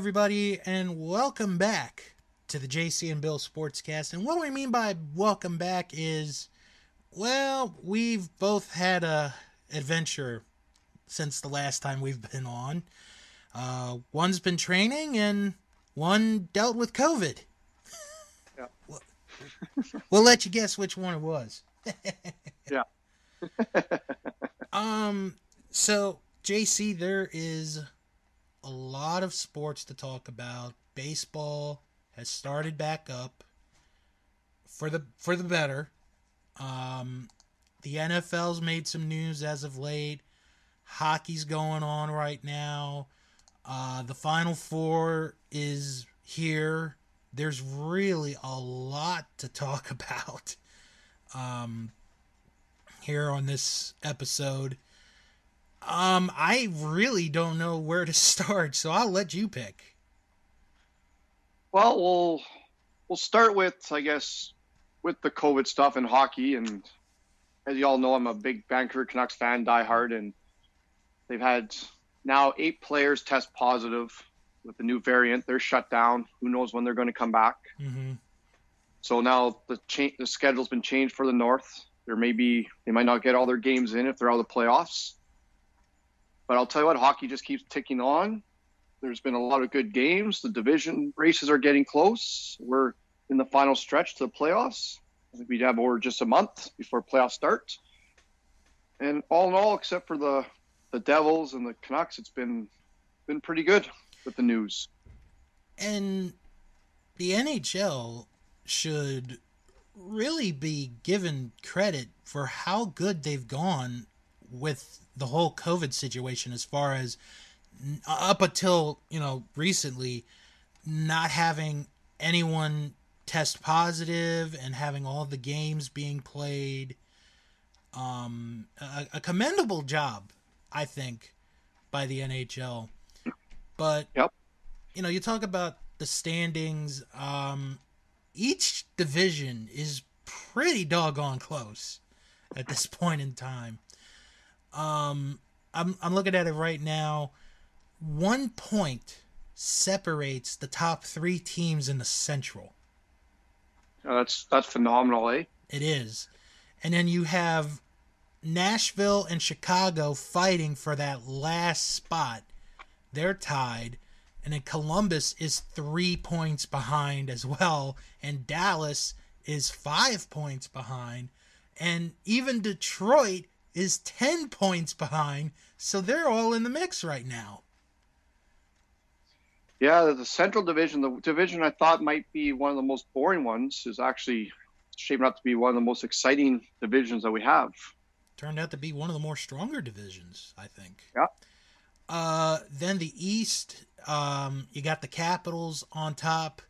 Everybody, and welcome back to the JC and Bill Sportscast. And what we mean by welcome back is, well, we've both had a adventure since the last time we've been on. Uh, one's been training, and one dealt with COVID. Yeah. we'll, we'll let you guess which one it was. Yeah. um. So, JC, there is a lot of sports to talk about. Baseball has started back up for the for the better. Um, the NFL's made some news as of late. Hockey's going on right now. Uh, the Final Four is here. There's really a lot to talk about um, here on this episode. Um, I really don't know where to start, so I'll let you pick. Well, we'll we'll start with I guess with the COVID stuff in hockey, and as you all know, I'm a big Vancouver Canucks fan, diehard, and they've had now eight players test positive with the new variant. They're shut down. Who knows when they're going to come back? Mm-hmm. So now the cha- the schedule's been changed for the North. There may be they might not get all their games in if they're out of the playoffs. But I'll tell you what, hockey just keeps ticking on. There's been a lot of good games. The division races are getting close. We're in the final stretch to the playoffs. I think we have over just a month before playoffs start. And all in all, except for the the Devils and the Canucks, it's been been pretty good with the news. And the NHL should really be given credit for how good they've gone with the whole COVID situation as far as up until, you know, recently not having anyone test positive and having all the games being played. Um, a, a commendable job, I think, by the NHL. But Yep. you know, you talk about the standings. Um, each division is pretty doggone close at this point in time. Um, I'm I'm looking at it right now. One point separates the top three teams in the Central. Uh, that's that's phenomenal, eh? It is. And then you have Nashville and Chicago fighting for that last spot. They're tied. And then Columbus is three points behind as well. And Dallas is five points behind. And even Detroit is 10 points behind. So they're all in the mix right now. Yeah, the Central Division, the division I thought might be one of the most boring ones, is actually shaping up to be one of the most exciting divisions that we have. turned out to be one of the more stronger divisions, I think. Yeah. Uh, then the East, um, you got the Capitals on top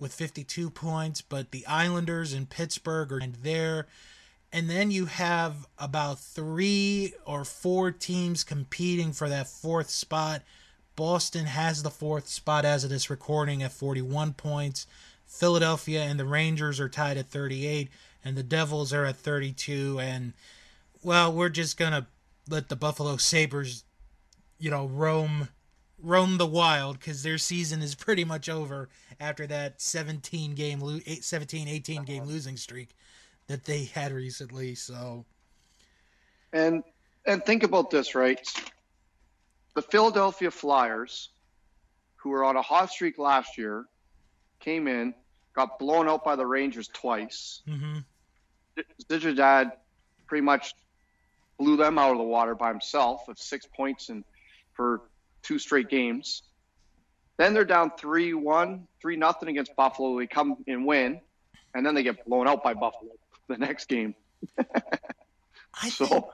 with 52 points, but the Islanders and Pittsburgh are there. And then you have about three or four teams competing for that fourth spot. Boston has the fourth spot as of this recording at 41 points. Philadelphia and the Rangers are tied at 38, and the Devils are at 32. And, well, we're just going to let the Buffalo Sabres, you know, roam roam the wild because their season is pretty much over after that 17 game 17 18 game losing streak that they had recently so And and think about this, right? The Philadelphia Flyers, who were on a hot streak last year, came in, got blown out by the Rangers twice. hmm Zibanejad pretty much blew them out of the water by himself with six points in for two straight games. Then they're down 3-1, 3 nothing against Buffalo. They come and win, and then they get blown out by Buffalo the next game. I think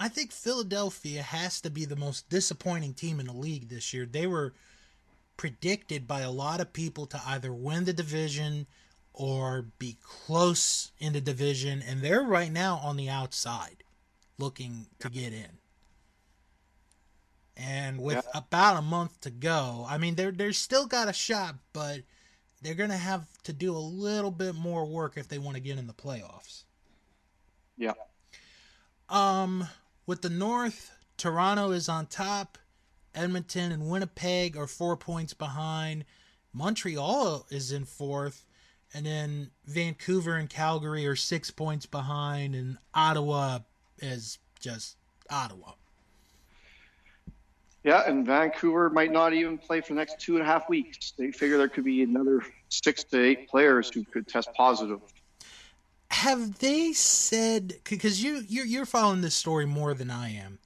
I think Philadelphia has to be the most disappointing team in the league this year. They were predicted by a lot of people to either win the division or be close in the division, and they're right now on the outside looking to get in. And with Yeah. about a month to go, I mean, they're they're still got a shot, but they're gonna have to do a little bit more work if they want to get in the playoffs. yeah. Um, with the North, Toronto is on top. Edmonton and Winnipeg are four points behind. Montreal is in fourth. And then Vancouver and Calgary are six points behind. And Ottawa is just Ottawa. Yeah, and Vancouver might not even play for the next two and a half weeks. They figure there could be another six to eight players who could test positive. Have they said because you you're, you're following this story more than I am?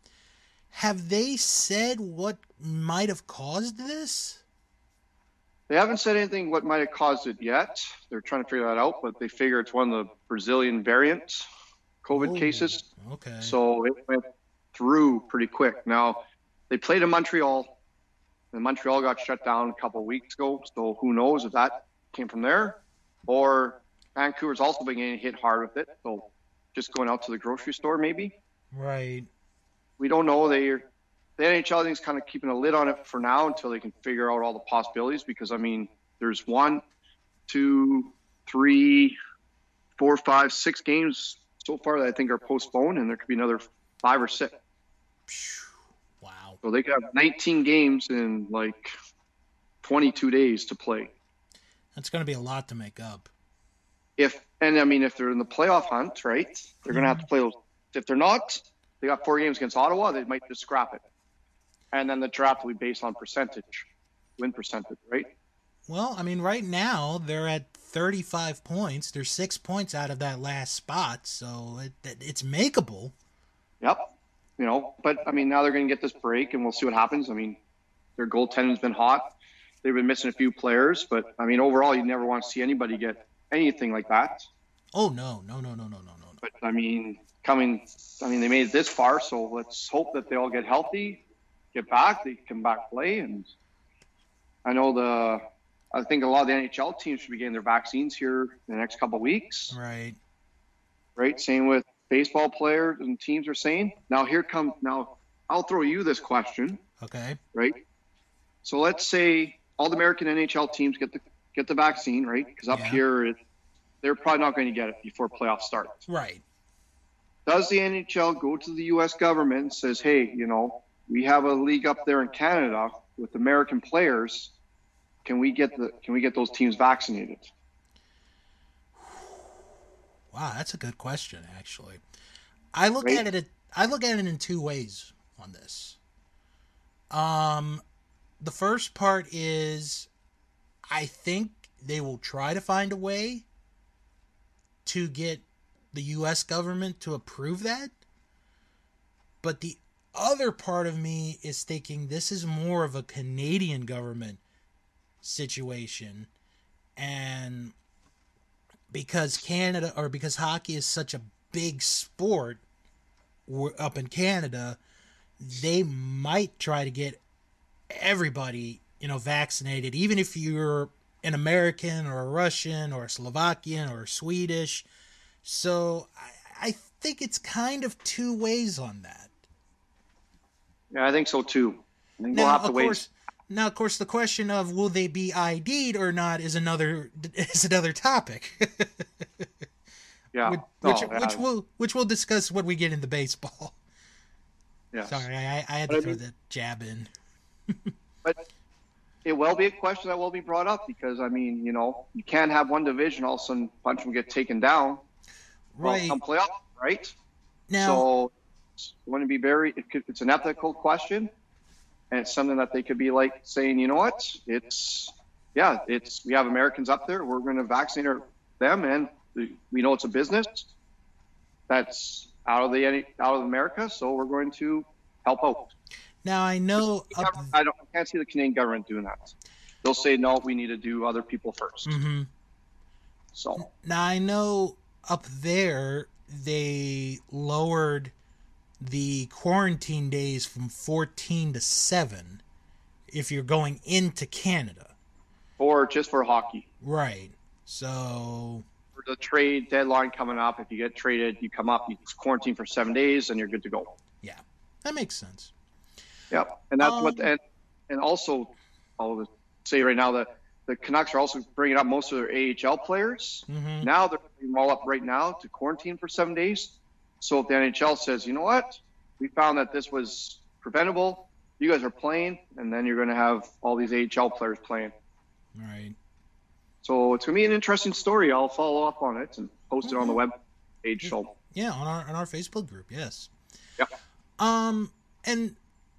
Have they said what might have caused this? They haven't said anything what might have caused it yet. They're trying to figure that out, but they figure it's one of the Brazilian variants COVID Oh, cases. Okay. So it went through pretty quick. Now they played in Montreal, and Montreal got shut down a couple of weeks ago. So who knows if that came from there, or Vancouver's also been getting hit hard with it. So just going out to the grocery store, maybe right. we don't know. They the NHL is kind of keeping a lid on it for now until they can figure out all the possibilities. Because I mean, there's one, two, three, four, five, six games so far that I think are postponed, and there could be another five or six. So they have 19 games in like 22 days to play. That's going to be a lot to make up. If and I mean, if they're in the playoff hunt, right, they're going to have to play those. If they're not, they got four games against Ottawa. They might just scrap it, and then the draft will be based on percentage, win percentage, right? Well, I mean, right now they're at 35 points. They're six points out of that last spot, so it, it, it's makeable. Yep. You know, but I mean, now they're going to get this break, and we'll see what happens. I mean, their goaltending's been hot. They've been missing a few players, but I mean, overall, you never want to see anybody get anything like that. Oh no, no, no, no, no, no, no, no. But I mean, coming, I mean, they made it this far, so let's hope that they all get healthy, get back, they come back play, and I know the, I think a lot of the NHL teams should be getting their vaccines here in the next couple of weeks, Right. right? Same with baseball players and teams are saying. Now here comes now, I'll throw you this question, Okay. right? So let's say all the American NHL teams get the get the vaccine, right? Because up Yeah. here, it, they're probably not going to get it before playoffs start. Right. does the NHL go to the U.S. government and says, "Hey, you know, we have a league up there in Canada with American players. Can we get the Can we get those teams vaccinated?" Wow, that's a good question, actually. I look Right. at it. I look at it in two ways on this. Um, the first part is, I think they will try to find a way to get the U.S. government to approve that. But the other part of me is thinking this is more of a Canadian government situation, and because Canada or because hockey is such a big sport up in Canada, they might try to get everybody, you know, vaccinated, even if you're an American or a Russian or a Slovakian or Swedish. So I, I think it's kind of two ways on that. Yeah, I think so too. I think Now, we'll have to of wait. Now of course the question of will they be ID'd or not is another is another topic. yeah, which no, which, yeah, which we'll which we'll discuss when we get into baseball. yes. Sorry, I, I had to But I throw mean- that jab in. But it will be a question that will be brought up because I mean, you know, you can't have one division all of a sudden bunch them get taken down. Right come playoff, right? now, So it's going to be very. It could, it's an ethical question, and it's something that they could be like saying, you know what? It's yeah, it's we have Americans up there. We're going to vaccinate them, and we know it's a business that's out of the out of America, so we're going to help out. now I know up. I don't I can't see the Canadian government doing that. They'll say no, we need to do other people 1st mm-hmm. So Now I know up there they lowered the quarantine days from 14 to 7 if you're going into Canada. or just for hockey. Right. So For the trade deadline coming up, if you get traded, you come up, you quarantine for seven days, and you're good to go. yeah, that makes sense. Yeah. and that's what Um, and and also I'll say right now that the Canucks are also bringing up most of their AHL players. hmm Now they're bringing them all up right now to quarantine for seven days. So if the NHL says, you know what, we found that this was preventable, you guys are playing, and then you're going to have all these AHL players playing. Right. So it's going to be an interesting story. I'll follow up on it and post it on the web page. So Yeah, on our on our Facebook group. Yes. yeah, Um, and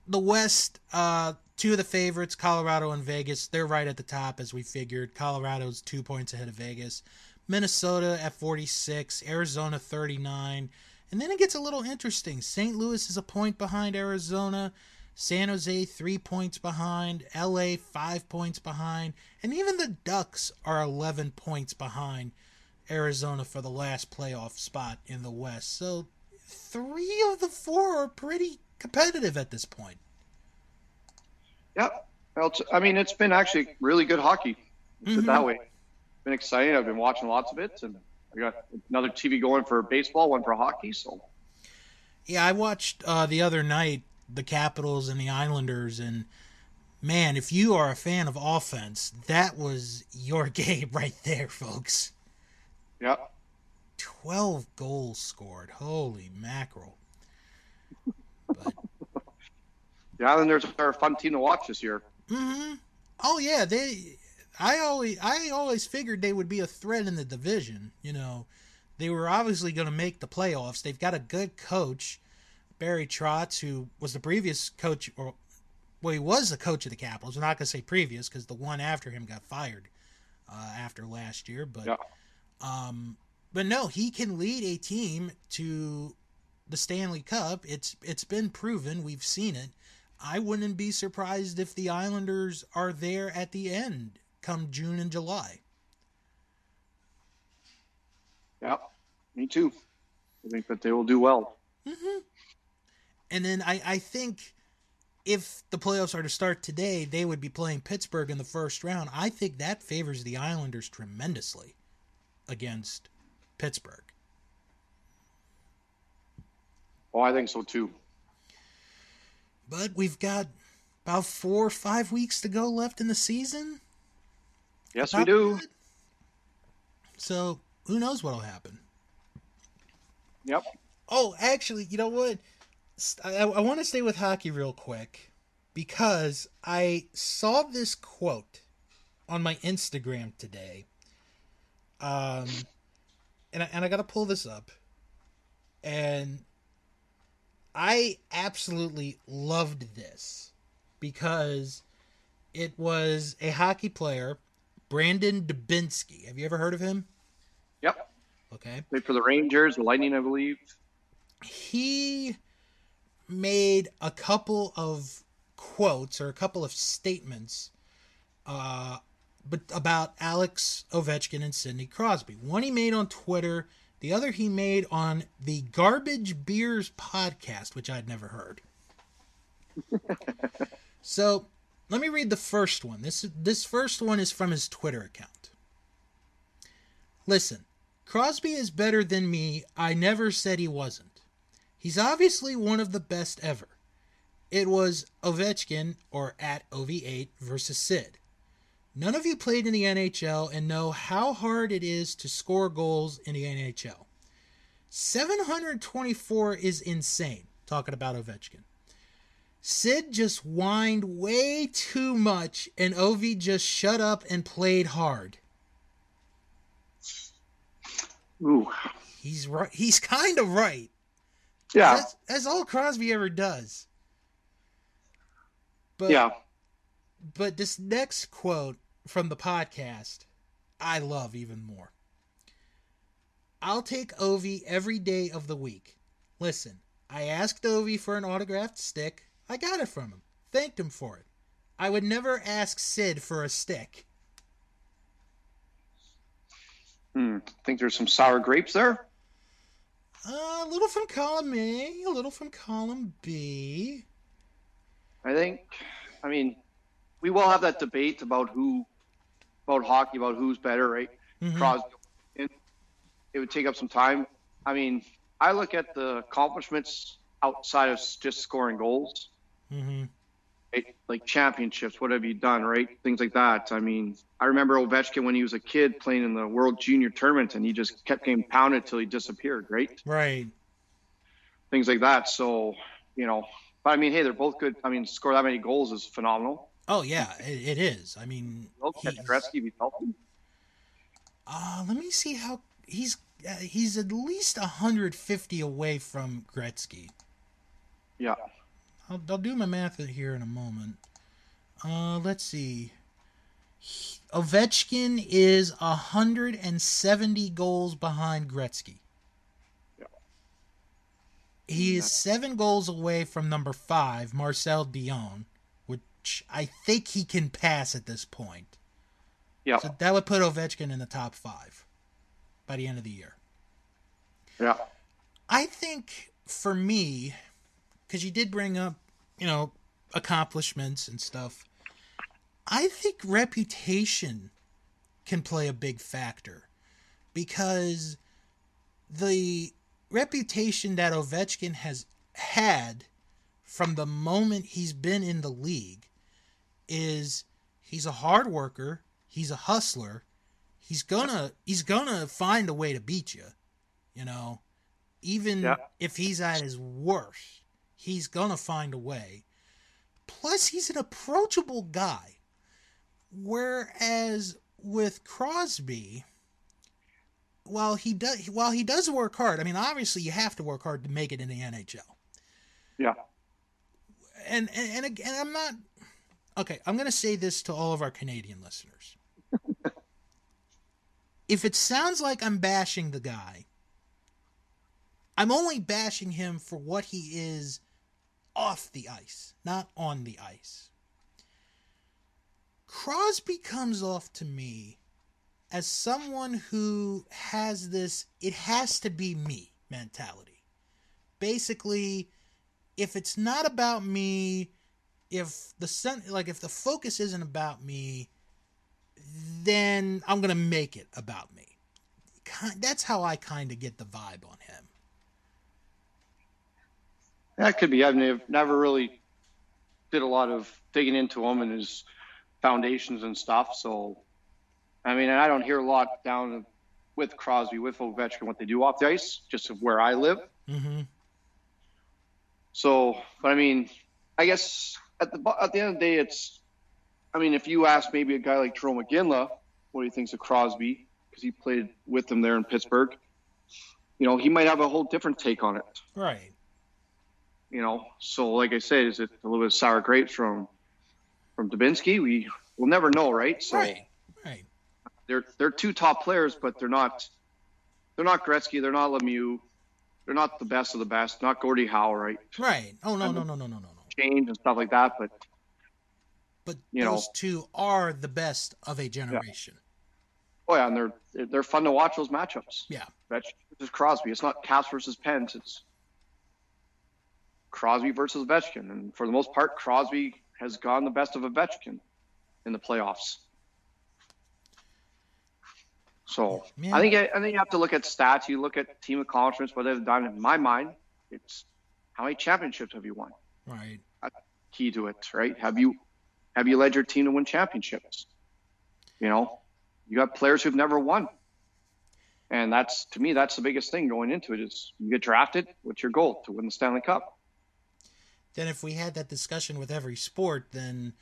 the West, uh, two of the favorites, Colorado and Vegas, they're right at the top as we figured. Colorado's two points ahead of Vegas. Minnesota at 46, Arizona 39. And then it gets a little interesting. St. Louis is a point behind Arizona, San Jose three points behind, LA five points behind, and even the Ducks are 11 points behind Arizona for the last playoff spot in the West. So three of the four are pretty competitive at this point. yeah. Well, I mean, it's been actually really good hockey. It that mm-hmm. way. Been exciting. I've been watching lots of it, and I got another TV going for baseball, one for hockey. So Yeah, I watched uh, the other night the Capitals and the Islanders, and man, if you are a fan of offense, that was your game right there, folks. yeah, 12 goals scored. Holy mackerel. But the Islanders are a fun team to watch this year. hmm Oh yeah, they. I always I always figured they would be a threat in the division. You know, they were obviously going to make the playoffs. They've got a good coach, Barry Trotz, who was the previous coach, or well, he was the coach of the Capitals. I'm not going to say previous because the one after him got fired uh, after last year. But Yeah. um, but no, he can lead a team to the Stanley Cup. It's it's been proven. We've seen it. I wouldn't be surprised if the Islanders are there at the end come June and July. Yeah, me too. I think that they will do well. Mm-hmm. And then I, I think if the playoffs are to start today, they would be playing Pittsburgh in the first round. I think that favors the Islanders tremendously against Pittsburgh. Oh, I think so too. But we've got about four or five weeks to go left in the season. Yes, we do. So who knows what'll happen? Yep. Oh, actually, you know what? I, I want to stay with hockey real quick because I saw this quote on my Instagram today. Um, and I, and I got to pull this up. And I absolutely loved this because it was a hockey player, Brandon Dubinsky. Have you ever heard of him? Yep. Okay. Played for the Rangers, the Lightning, I believe. he made a couple of quotes or a couple of statements uh, but about Alex Ovechkin and Sidney Crosby. One he made on Twitter, the other he made on the Garbage Beers podcast, which I'd never heard. so let me read the first one. This this first one is from his Twitter account. Listen, Crosby is better than me. I never said he wasn't. He's obviously one of the best ever. It was Ovechkin, or at OV8, versus Sid. None of you played in the NHL and know how hard it is to score goals in the NHL. 724 is insane, talking about Ovechkin. Sid just whined way too much, and Ovi just shut up and played hard. Ooh. He's right. He's kind of right. Yeah. That's, that's all Crosby ever does. But Yeah. but this next quote from the podcast, I love even more. I'll take Ovi every day of the week. Listen, I asked Ovi for an autographed stick. I got it from him. Thanked him for it. I would never ask Sid for a stick. Hmm. Think there's some sour grapes there? Uh, a little from column A, a little from column B. I think, I mean, we will have that debate about who, about hockey, about who's better, right? Mhm. Crosby. It would take up some time. I mean, I look at the accomplishments outside of just scoring goals, Mhm. right? like championships. What have you done, right? Things like that. I mean, I remember Ovechkin when he was a kid playing in the World Junior Tournament, and he just kept getting pounded till he disappeared, right? Right. Things like that. So, you know, But I mean, hey, they're both good. I mean, score that many goals is phenomenal. Oh yeah, it, it is. I mean, Gretzky be healthy? Uh, let me see how he's uh, he's at least 150 away from Gretzky. Yeah. I'll, I'll do my math here in a moment. Uh, let's see. Ovechkin is 170 goals behind Gretzky. Yeah. He is seven goals away from number five, Marcel Dionne, which I think he can pass at this point. Yeah. So that would put Ovechkin in the top five by the end of the year. Yeah. I think for me, because you did bring up, you know, accomplishments and stuff, I think reputation can play a big factor because the reputation that Ovechkin has had from the moment he's been in the league is he's a hard worker, he's a hustler, he's gonna he's gonna find a way to beat you, you know, even Yeah. if he's at his worst, he's gonna find a way. Plus, he's an approachable guy. Whereas with Crosby, while he does while he does work hard, I mean, obviously you have to work hard to make it in the NHL. Yeah. And and and, ag- and I'm not okay. I'm going to say this to all of our Canadian listeners. if it sounds like I'm bashing the guy, I'm only bashing him for what he is off the ice, not on the ice. Crosby comes off to me as someone who has this it has to be me mentality. Basically, if it's not about me, if the sun like if the focus isn't about me, then I'm going to make it about me. That's how I kind of get the vibe on him. That could be. I've nev- never really did a lot of digging into him and his foundations and stuff. So, I mean, and I don't hear a lot down with Crosby, with Ovechkin, what they do off the ice, just of where I live. Mm-hmm. So, but I mean, I guess at the at the end of the day, it's. I mean, if you ask maybe a guy like Jarome Iginla what he thinks of Crosby, because he played with him there in Pittsburgh, you know, he might have a whole different take on it. Right. You know, so like I said, is it a little bit of sour grapes from from Dubinsky? We will never know, right? So Right. Right. they're they're two top players, but they're not they're not Gretzky, they're not Lemieux, they're not the best of the best, not Gordie Howe, right? Right. Oh no no no no no no no. Change and stuff like that, but But You know. those two are the best of a generation. oh yeah, and they're they're- they're fun to watch those matchups. Yeah. Vetch versus Crosby. It's not Caps versus Pens. It's Crosby versus Ovechkin, and for the most part, Crosby has gone the best of Ovechkin in the playoffs. So Man. I think I think you have to look at stats. You look at team accomplishments, what they've done. In my mind, it's how many championships have you won? Right. Key to it, right? Have you have you led your team to win championships? You know, you got players who've never won. And that's to me, that's the biggest thing going into it is you get drafted. What's your goal to win the Stanley Cup? Then if we had that discussion with every sport, then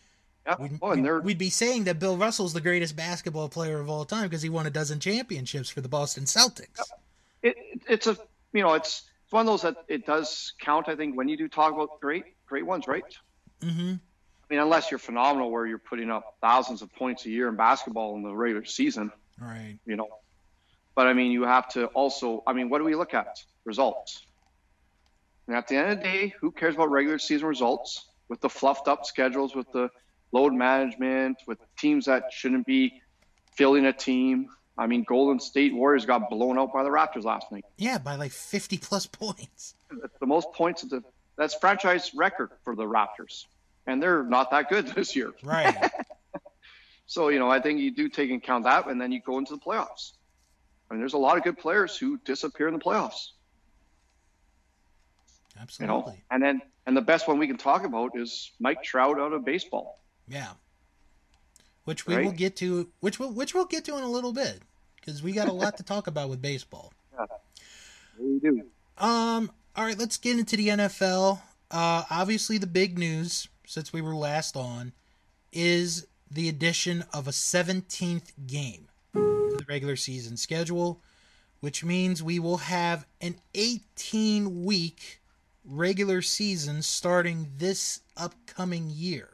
Yeah. we'd, they're we'd be saying that Bill Russell's the greatest basketball player of all time because he won a dozen championships for the Boston Celtics. it, it, it's a you know it's it's one of those that it does count. I think when you do talk about great great ones, right? Mm-hmm. I mean, unless you're phenomenal, where you're putting up thousands of points a year in basketball in the regular season, Right. you know. But I mean, you have to also. I mean, what do we look at? Results. And at the end of the day, who cares about regular season results with the fluffed up schedules, with the load management, with teams that shouldn't be filling a team? I mean, Golden State Warriors got blown out by the Raptors last night. Yeah, by like 50 plus points. That's the most points of the that's franchise record for the Raptors, and they're not that good this year. Right. So you know, I think you do take into account that, and then you go into the playoffs. I mean, there's a lot of good players who disappear in the playoffs. You Absolutely. know, and then and the best one we can talk about is Mike Trout out of baseball. Yeah. Which we Right? will get to which we'll which we'll get to in a little bit because we got a lot to talk about with baseball. We do. Um all right, let's get into the NFL. uh, obviously the big news since we were last on is the addition of a 17th game to the regular season schedule, which means we will have an 18 week regular season starting this upcoming year.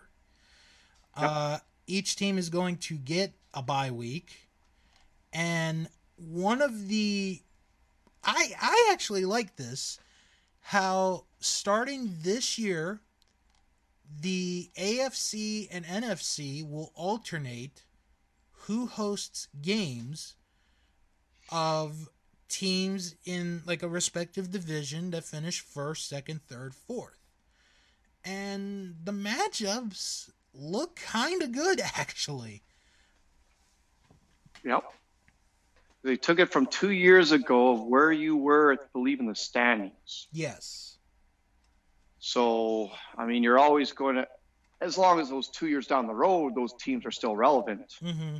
Yep. Uh, each team is going to get a bye week, and one of the I I actually like this how starting this year the AFC and NFC will alternate who hosts games of teams in like a respective division that finish first, second, third, fourth. And the matchups look kind of good actually. Yep. They took it from two years ago of where you were, I believe, in the standings. Yes. So, I mean, you're always going to, as long as those two years down the road, those teams are still relevant. Mm-hmm.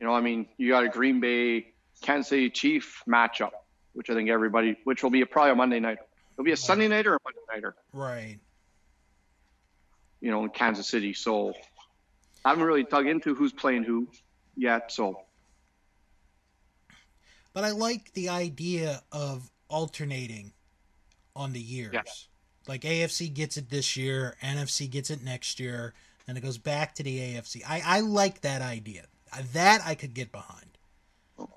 You know, I mean, you got a Green Bay, Kansas City Chief matchup, which I think everybody, which will be a, probably a Monday night. It'll be a right. Sunday night or a Monday nighter. Right. You know, in Kansas City. So, I haven't really dug into who's playing who yet. So, but I like the idea of alternating on the years. Yeah. Like AFC gets it this year, NFC gets it next year, and it goes back to the AFC. I, I like that idea. That I could get behind.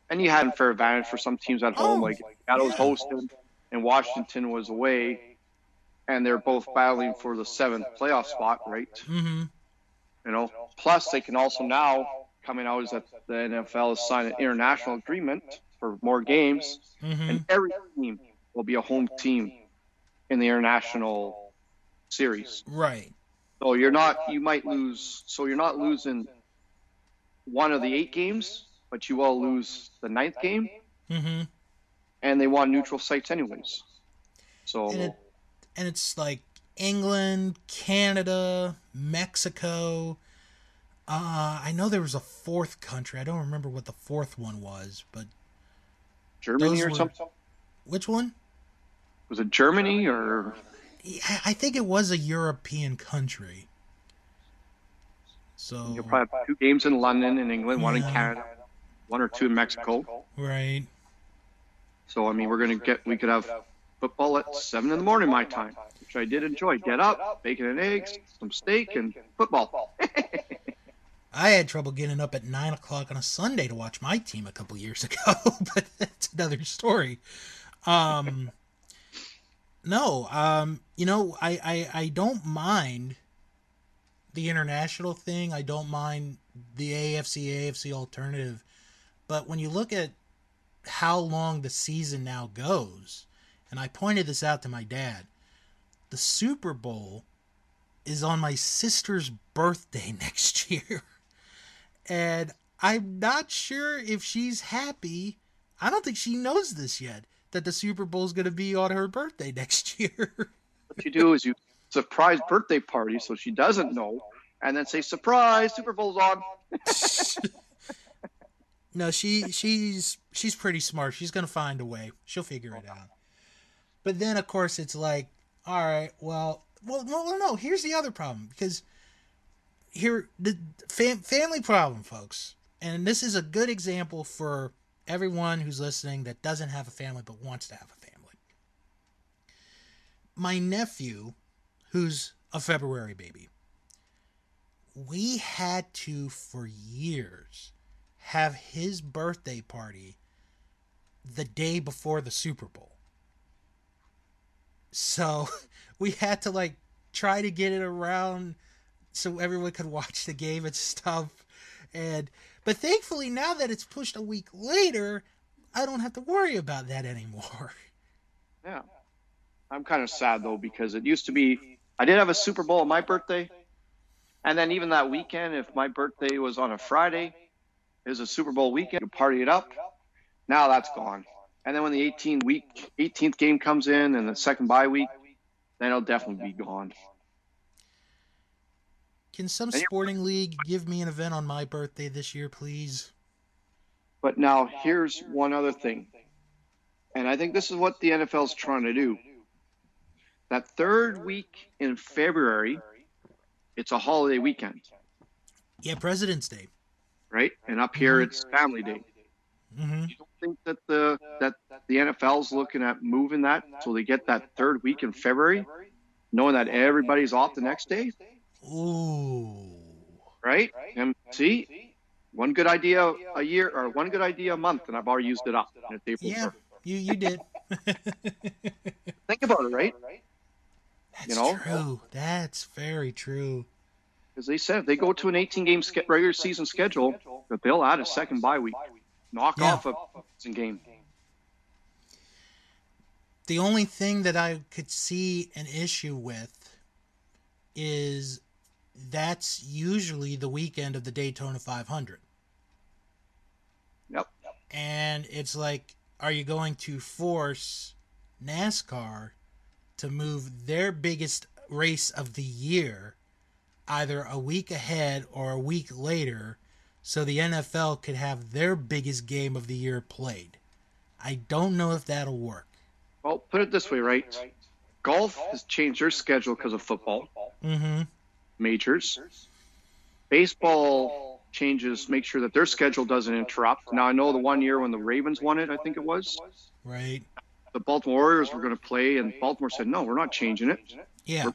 And you had a fair advantage for some teams at home. Oh, like Seattle was hosted and Washington was away, and they're both battling for the seventh playoff spot, right? Mm-hmm. You know, plus they can also now coming out is that the NFL has signed an international agreement for more games, mm-hmm. and every team will be a home team in the international series. Right. So you're not you might lose so you're not losing one of the eight games, but you all lose the ninth game. Mm-hmm. And they want neutral sites anyways. So and, it, and it's like England, Canada, Mexico. Uh, I know there was a fourth country. I don't remember what the fourth one was, but Germany or were, something? Which one? Was it Germany or? I think it was a European country. So you'll probably have two games in London in England, one in Canada, one or two in Mexico. Right. So I mean, we're gonna get we could have football at seven in the morning my time, which I did enjoy. Get up, bacon and eggs, some steak, and football. I had trouble getting up at nine o'clock on a Sunday to watch my team a couple years ago, but that's another story. Um, no, um, you know, I, I, I don't mind the international thing. I don't mind the AFC AFC alternative, but when you look at how long the season now goes, and I pointed this out to my dad, the Super Bowl is on my sister's birthday next year and I'm not sure if she's happy. I don't think she knows this yet that the Super Bowl is going to be on her birthday next year. what you do is you surprise birthday party so she doesn't know, and then say surprise Super Bowl's on. no, she she's she's pretty smart. She's to find a way. She'll figure it out. But then of course it's like, all right, well, well, no, no. Here's the other problem because here the fam- family problem, folks, and this is a good example for everyone who's listening that doesn't have a family but wants to have a family. My nephew, who's a February baby, we had to for years have his birthday party the day before the Super Bowl. So we had to like try to get it around so everyone could watch the game and stuff. And but thankfully now that it's pushed a week later, I don't have to worry about that anymore. Yeah. I'm kind of sad though because it used to be I did have a Super Bowl on my birthday. And then even that weekend, if my birthday was on a Friday, it was a Super Bowl weekend, you party it up. Now that's gone. And then when the 18 week 18th game comes in and the second bye week, then it'll definitely be gone. Can some sporting league give me an event on my birthday this year, please? But now here's one other thing. And I think this is what the NFL is trying to do. that third week in February, it's a holiday weekend, Yeah, President's Day. Right? And up here it's Family Day. hmm You don't think that the that the NFL's looking at moving that so they get that third week in February, knowing that everybody's off the next day, Ooh. right? And see, one good idea a year or one good idea a month, and I've already used it up. And it's April Yeah, 1st. you you did. Think about it, right? That's You know? true. That's very true. Because they said if they go to an 18 game ske- regular season schedule, that they'll add a second bye week, knock Yeah. off a season game. The only thing that I could see an issue with is that's usually the weekend of the Daytona 500. Yep. And it's like, are you going to force NASCAR to move their biggest race of the year either a week ahead or a week later so the NFL could have their biggest game of the year played? I don't know if that'll work. Well, put it this way, right? Golf has changed their schedule because of football Mm-hmm. majors. Baseball changes, make sure that their schedule doesn't interrupt. Now I know the one year when the Ravens won it, I think it was, Right. the Baltimore Orioles were going to play, and Baltimore said, "No, we're not changing it." Yeah. Playing,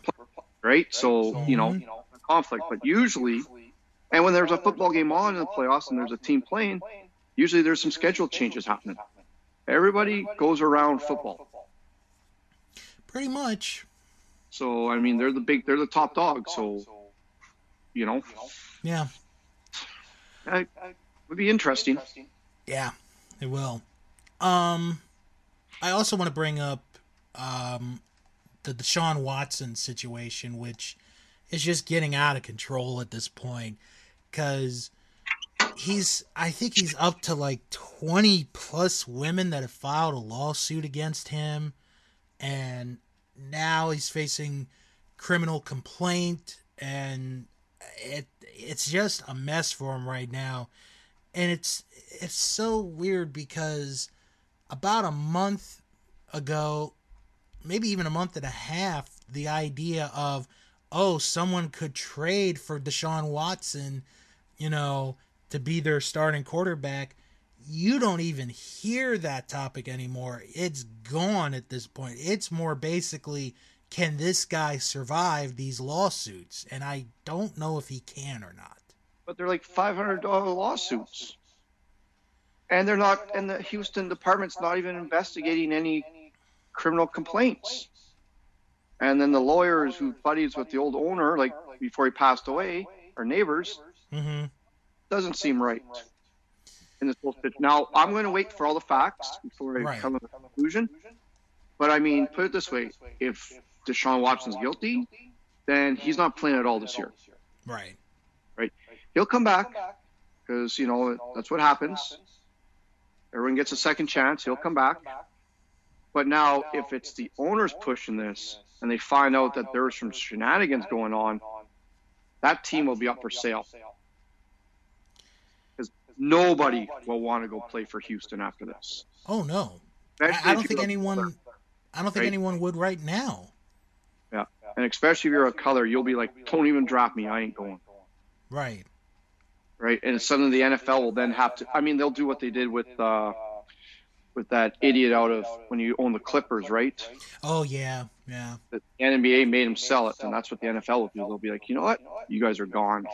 right? So you know, conflict. But usually, and when there's a football game on in the playoffs and there's a team playing, usually there's some schedule changes happening. Everybody goes around football. Pretty much. So I mean, they're the big, they're the top dog. So you know, Yeah. it would be interesting. Yeah. It will. Um I also want to bring up um the Deshaun Watson situation, which is just getting out of control at this point. Cause he's I think he's up to like twenty plus women that have filed a lawsuit against him and now he's facing criminal complaint and it it's just a mess for him right now and it's it's so weird because about a month ago maybe even a month and a half the idea of oh someone could trade for Deshaun Watson you know to be their starting quarterback you don't even hear that topic anymore. It's gone at this point. It's more basically can this guy survive these lawsuits? And I don't know if he can or not. But they're like five hundred dollar lawsuits, and they're not. And the Houston department's not even investigating any criminal complaints. And then the lawyers who buddies with the old owner, like before he passed away, are neighbors, Mm-hmm. doesn't seem right. In this whole situation. Now, I'm going to wait for all the facts before I Right. come to a conclusion. But I mean, put it this way: if Deshaun Watson's guilty, then he's not playing at all this year. Right. Right. He'll come back because you know that's what happens. Everyone gets a second chance. He'll come back. But now, if it's the owners pushing this and they find out that there's some shenanigans going on, that team will be up for sale. Because nobody will want to go play for Houston after this. Oh no. I, I don't think anyone color. I don't think Right. anyone would right now. Yeah, and especially if you're a color, you'll be like, "Don't even drop me. I ain't going." Right. Right? And suddenly the NFL will then have to. I mean, they'll do what they did with uh, with that idiot out of when you own the Clippers, right? Oh yeah. Yeah. the NBA made him sell it, and that's what the NFL will do. They'll be like, you know what, you guys are gone.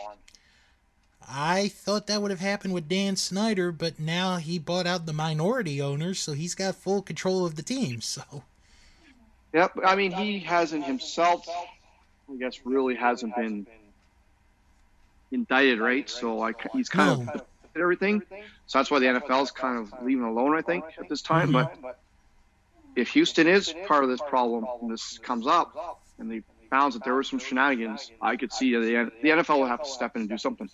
I thought that would have happened with Dan Snyder, but now he bought out the minority owners, so he's got full control of the team. So Yep. I mean, he hasn't himself, I guess, really hasn't been indicted, right? So I, he's kind of No. defended everything. So that's why the NFL is kind of leaving alone, I think, at this time. But if Houston is part of this problem, and this comes up, and they found that there were some shenanigans, I could see the the NFL will have to step in and do something.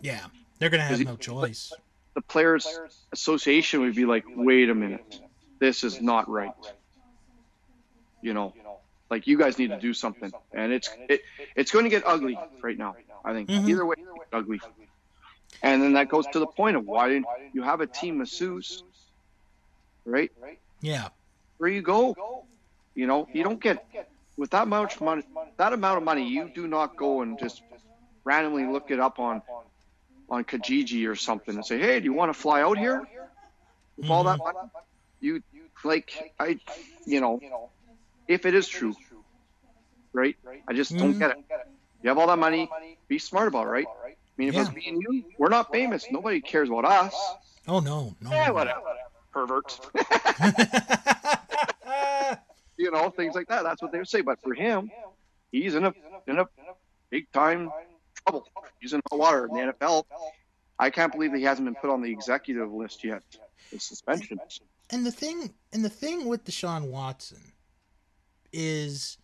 yeah, they're gonna have no choice. the players association would be like wait a minute this is not right you know like you guys need to do something and it's it, it's going to get ugly right now i think Mhm. either way it's gonna get ugly and then that goes to the point of why didn't you have a team of masseuse right Yeah, where you go you know you don't get with that much money, that amount of money, you do not go and just randomly look it up on on Kijiji or something and say, "Hey, do you want to fly out here?" With all that money, you like I, you know, if it is true, right? I just don't mm-hmm. get it. You have all that money, be smart about it, right? I mean, if Yeah. it's me and you, we're not famous. Nobody cares about us. Oh no, no. Yeah, whatever, perverts. you know, things like that. That's what they would say. But for him, he's in a in a big time trouble. He's in hot water in the NFL. I can't believe that he hasn't been put on the executive list yet. The suspension. and the thing and the thing with Deshaun Watson is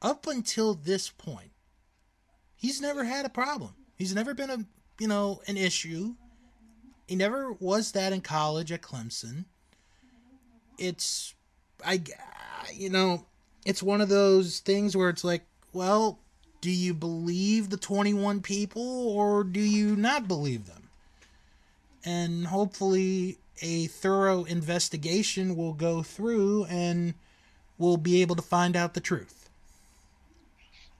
up until this point, he's never had a problem. He's never been a you know an issue. He never was that in college at Clemson. It's I you know, it's one of those things where it's like, well, do you believe the 21 people or do you not believe them? And hopefully a thorough investigation will go through and we'll be able to find out the truth.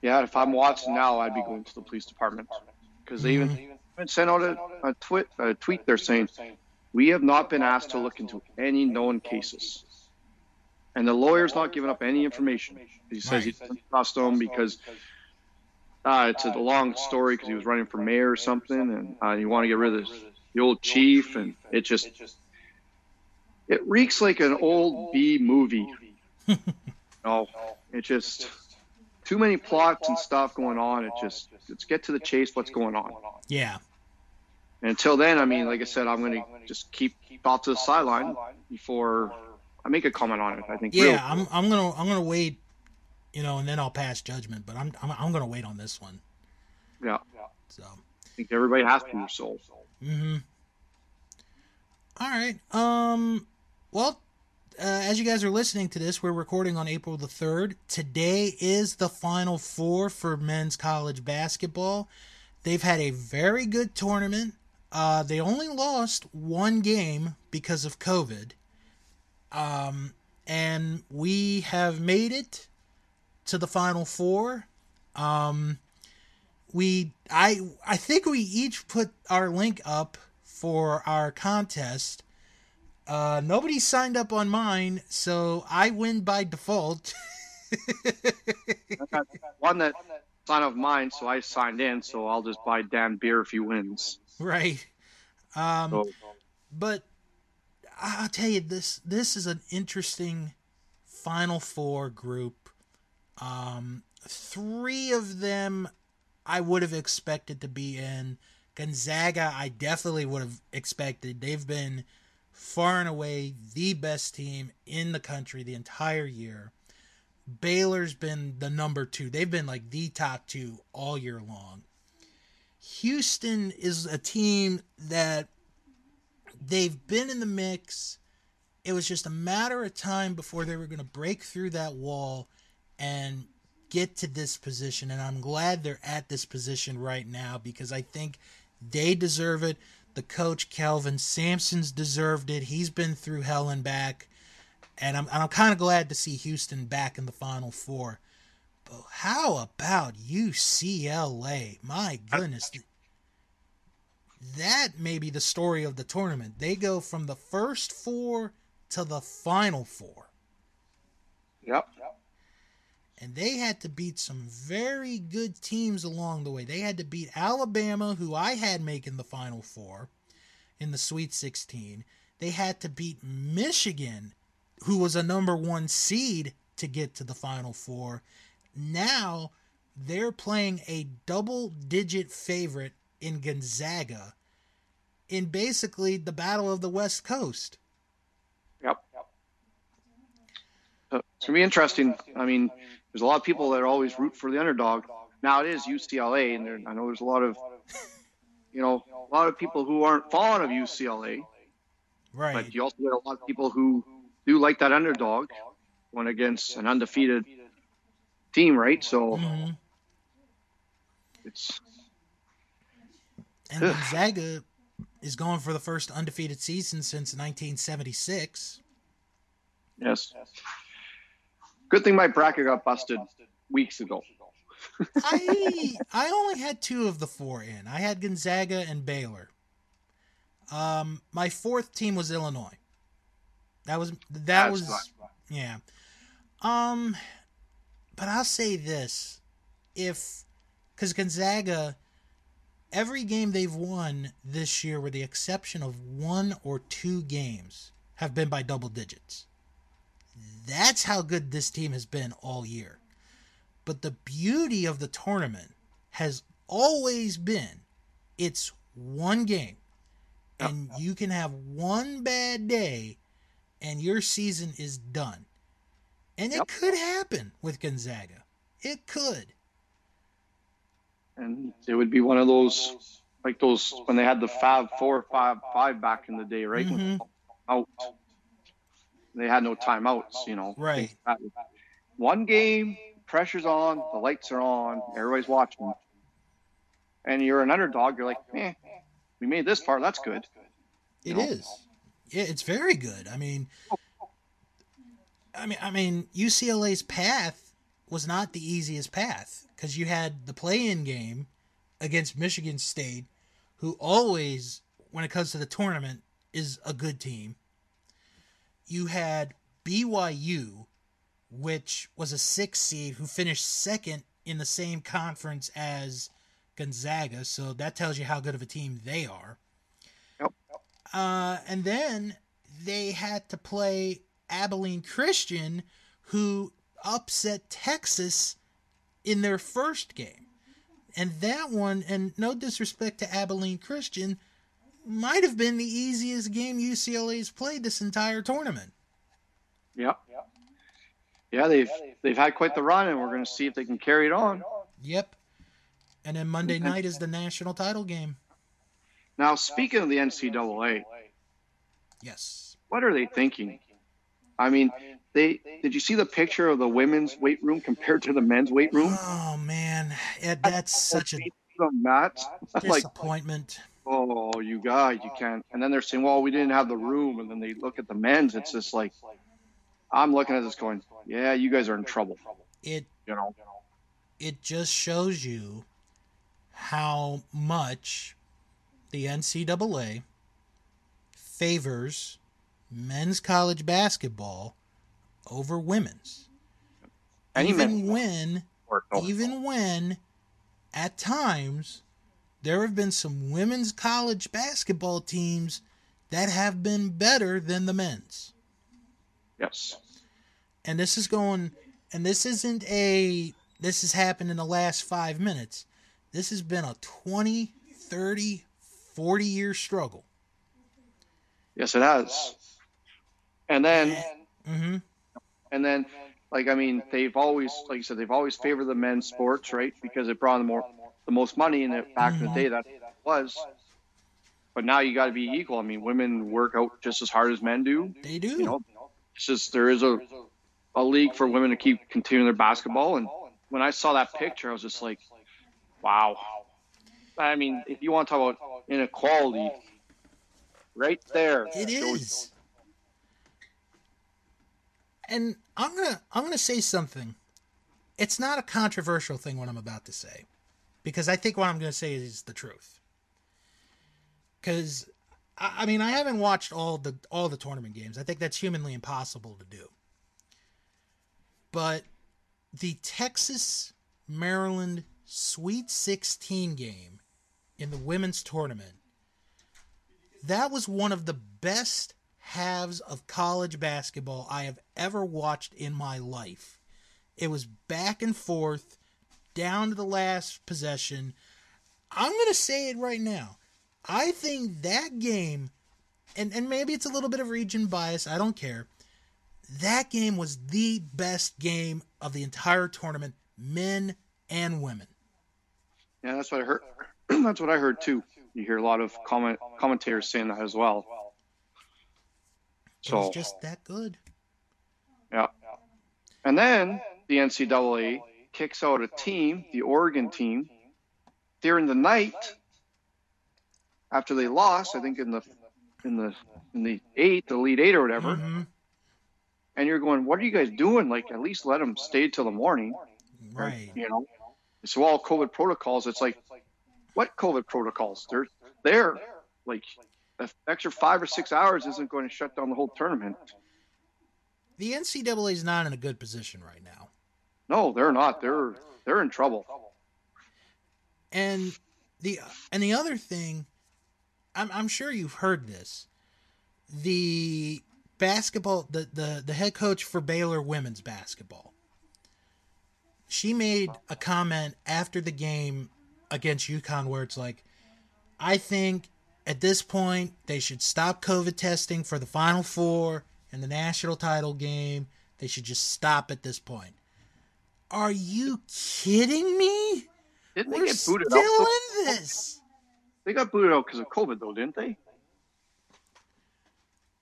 Yeah, if I'm Watson now, I'd be going to the police department because they even, even sent out a, a, tweet, a tweet. They're saying we have not been asked to look into any known cases, and the lawyer's not giving up any information. He says he doesn't trust them because uh, it's a long story because he was running for mayor or something, and uh, you want to get rid of this, the old chief, and it just it reeks like an old B movie. no, it just too many plots and stuff going on. It just let's get to the chase. What's going on? Yeah. And until then, I mean, like I said, I'm going to just keep off to the sideline before I make a comment on it. I think. Yeah, I'm I'm going to I'm going to wait, you know, and then I'll pass judgment, but I'm I'm, I'm going to wait on this one. yeah. So, I think everybody has to. So mhm. All right. Um well, uh, as you guys are listening to this, we're recording on April the 3rd. Today is the final four for men's college basketball. They've had a very good tournament. Uh, they only lost one game because of COVID. Um, and we have made it to the final four. Um, we, I, I think we each put our link up for our contest. Uh, nobody signed up on mine, so I win by default. One that sign of mine, so I signed in. So I'll just buy Dan beer if he wins. right. Um, So but I'll tell you this this is an interesting final four group. Um, three of them I would have expected to be in. Gonzaga, I definitely would have expected. They've been far and away the best team in the country the entire year. Baylor's been the number two. They've been like the top two all year long. Houston is a team that they've been in the mix. It was just a matter of time before they were going to break through that wall and get to this position. And I'm glad they're at this position right now because I think they deserve it. The coach, Kelvin Sampson's deserved it. He's been through hell and back. And I'm, I'm kind of glad to see Houston back in the Final Four. But how about UCLA? My goodness. That may be the story of the tournament. They go from the first four to the final four. yep. And they had to beat some very good teams along the way. They had to beat Alabama, who I had making the final four in the Sweet 16. They had to beat Michigan, who was a number one seed to get to the final four. Now they're playing a double digit favorite in Gonzaga in basically the Battle of the West Coast. Yep. So it's gonna be interesting. I mean, there's a lot of people that always root for the underdog. Now it is UCLA, and there, I know there's a lot of, you know, a lot of people who aren't fond of UCLA, Right. but you also get a lot of people who do like that underdog when against an undefeated team, right? So Mhm. it's And Gonzaga is going for the first undefeated season since 1976. yes. Good thing my bracket got busted weeks ago. I I only had two of the four in. I had Gonzaga and Baylor. Um, my fourth team was Illinois. That was that That's was fine. yeah. Um, but I'll say this: if because Gonzaga, every game they've won this year, with the exception of one or two games, have been by double digits. That's how good this team has been all year. But the beauty of the tournament has always been it's one game. And you can have one bad day and your season is done. And it Yep. could happen with Gonzaga. It could. and it would be one of those like those when they had the Fab Four, Five, Five back in the day, right? When Mhm. Out. They had no timeouts, you know. Right. One game, pressure's on, the lights are on, everybody's watching, and you're an underdog. You're like, eh, we made this far. That's good. It know? is. Yeah, it's very good. I mean, I mean, I mean, UCLA's path was not the easiest path because you had the play-in game against Michigan State, who always, when it comes to the tournament, is a good team. You had BYU, which was a six seed who finished second in the same conference as Gonzaga, so that tells you how good of a team they are. Yep. Uh, and then they had to play Abilene Christian, who upset Texas in their first game. And that one, and no disrespect to Abilene Christian, might have been the easiest game UCLA's played this entire tournament. Yep. Yeah, they've they've had quite the run, and we're going to see if they can carry it on. Yep. And then Monday night is the national title game. Now, speaking of the NCAA, Yes. what are they thinking? I mean, they did you see the picture of the women's weight room compared to the men's weight room? Oh man, yeah, that's such a The mats, like, disappointment. Oh, you guys, you can't. And then they're saying, well, we didn't have the room. And then they look at the men's. It's just like, I'm looking at this going, yeah, you guys are in trouble. It You know, it just shows you how much the NCAA favors men's college basketball over women's. Any even men- when Or- even when at times there have been some women's college basketball teams that have been better than the men's. yes, And this is going and this isn't a this has happened in the last 5 minutes. This has been a 20, 30, 40 year struggle. yes, it has. And then, Mhm. and then, like I mean, they've always, like you said, they've always favored the men's sports, right? Because it brought them more, the most money in it back in the day. That was. But now you got to be equal. I mean, women work out just as hard as men do. They do. You know, it's just there is a a league for women to keep continuing their basketball. And when I saw that picture, I was just like, wow. I mean, if you want to talk about inequality, right there, it is. And I'm gonna I'm gonna say something. It's not a controversial thing what I'm about to say, because I think what I'm gonna say is the truth. Because I, I mean I haven't watched all the all the tournament games. I think that's humanly impossible to do. But the Texas Maryland Sweet 16 game in the women's tournament that was one of the best halves of college basketball I have ever watched in my life. It was back and forth, down to the last possession. I'm going to say it right now. I think that game, and, and maybe it's a little bit of region bias, I don't care. That game was the best game of the entire tournament, men and women. Yeah, that's what I heard. that's what I heard too. You hear a lot of comment commentators saying that as well. It was So just that good. yeah, and then the NCAA kicks out a team, the Oregon team, during the night after they lost. I think in the in the in the eight, the lead eight or whatever. Mhm. and you're going, "What are you guys doing? Like, at least let them stay till the morning." Right. You know, so all COVID protocols. It's like, what COVID protocols? They're there. Like, an extra five or six hours isn't going to shut down the whole tournament. The NCAA is not in a good position right now. No, they're not. They're they're in trouble. And the and the other thing, I'm I'm sure you've heard this. The basketball, the the the head coach for Baylor women's basketball. She made a comment after the game against UConn where it's like, I think at this point they should stop COVID testing for the Final Four and the national title game. They should just stop at this point. Are you kidding me? Didn't they We're get booted still out? in this. They got booted out because of COVID, though, didn't they?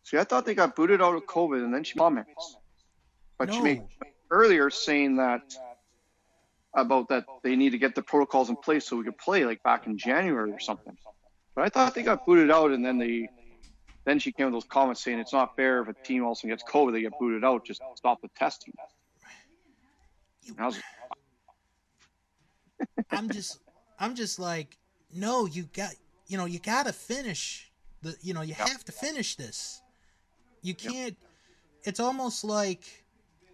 See, I thought they got booted out of COVID, and then she comments. But she No. made earlier saying that about that they need to get the protocols in place so we could play like back in January or something. But I thought they got booted out, and then they then she came with those comments saying it's not fair if a team also gets COVID, they get booted out. Just stop the testing. I was, I'm just I'm just like, no, you got you know, you gotta finish the you know, you have to finish this. You can't it's almost like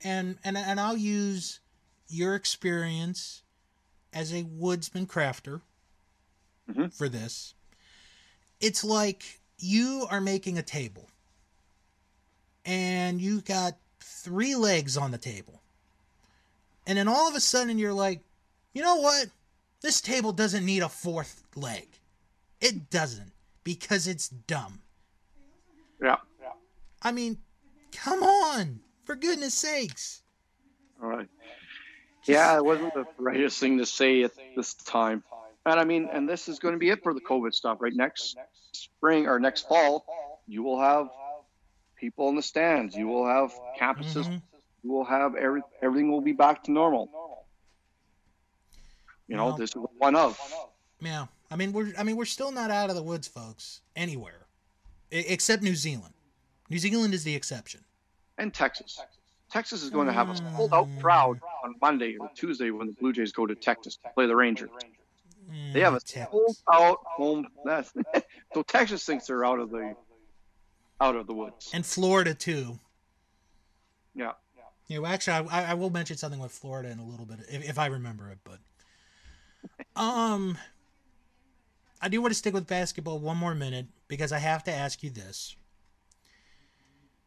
and and and I'll use your experience as a woodsman crafter Mhm. for this. It's like you are making a table and you got three legs on the table. And then all of a sudden you're like, you know what? This table doesn't need a fourth leg. It doesn't because it's dumb. yeah. I mean, come on, for goodness sakes. All right. Yeah, it wasn't the rightest thing to say at this time. And I mean, and this is going to be it for the COVID stuff, right? Next spring or next fall, you will have people in the stands. You will have campuses. Mhm. Will have every everything will be back to normal. You know, Well- this is one of. Yeah, I mean we're I mean we're still not out of the woods, folks, anywhere, E- except New Zealand. New Zealand is the exception. And Texas. Texas is going to have a sold out crowd on Monday or Tuesday when the Blue Jays go to Texas to play the Rangers. They have a Mm, sold out home. So Texas thinks they're out of the out of the woods. and Florida too. Yeah. Yeah, well, actually, I, I will mention something with Florida in a little bit if, if I remember it. But um, I do want to stick with basketball one more minute because I have to ask you this: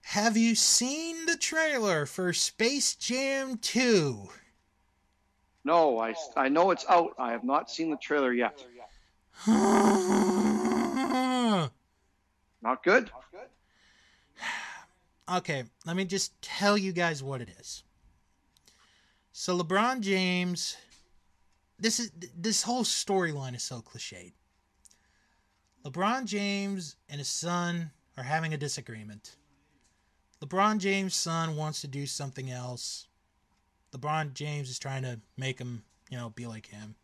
Have you seen the trailer for Space Jam Two? No, I, I know it's out. I have not seen the trailer yet. Not good. Okay, let me just tell you guys what it is. So LeBron James, this is this whole storyline is so cliched. LeBron James and his son are having a disagreement. LeBron James' son wants to do something else. LeBron James is trying to make him, you know, be like him.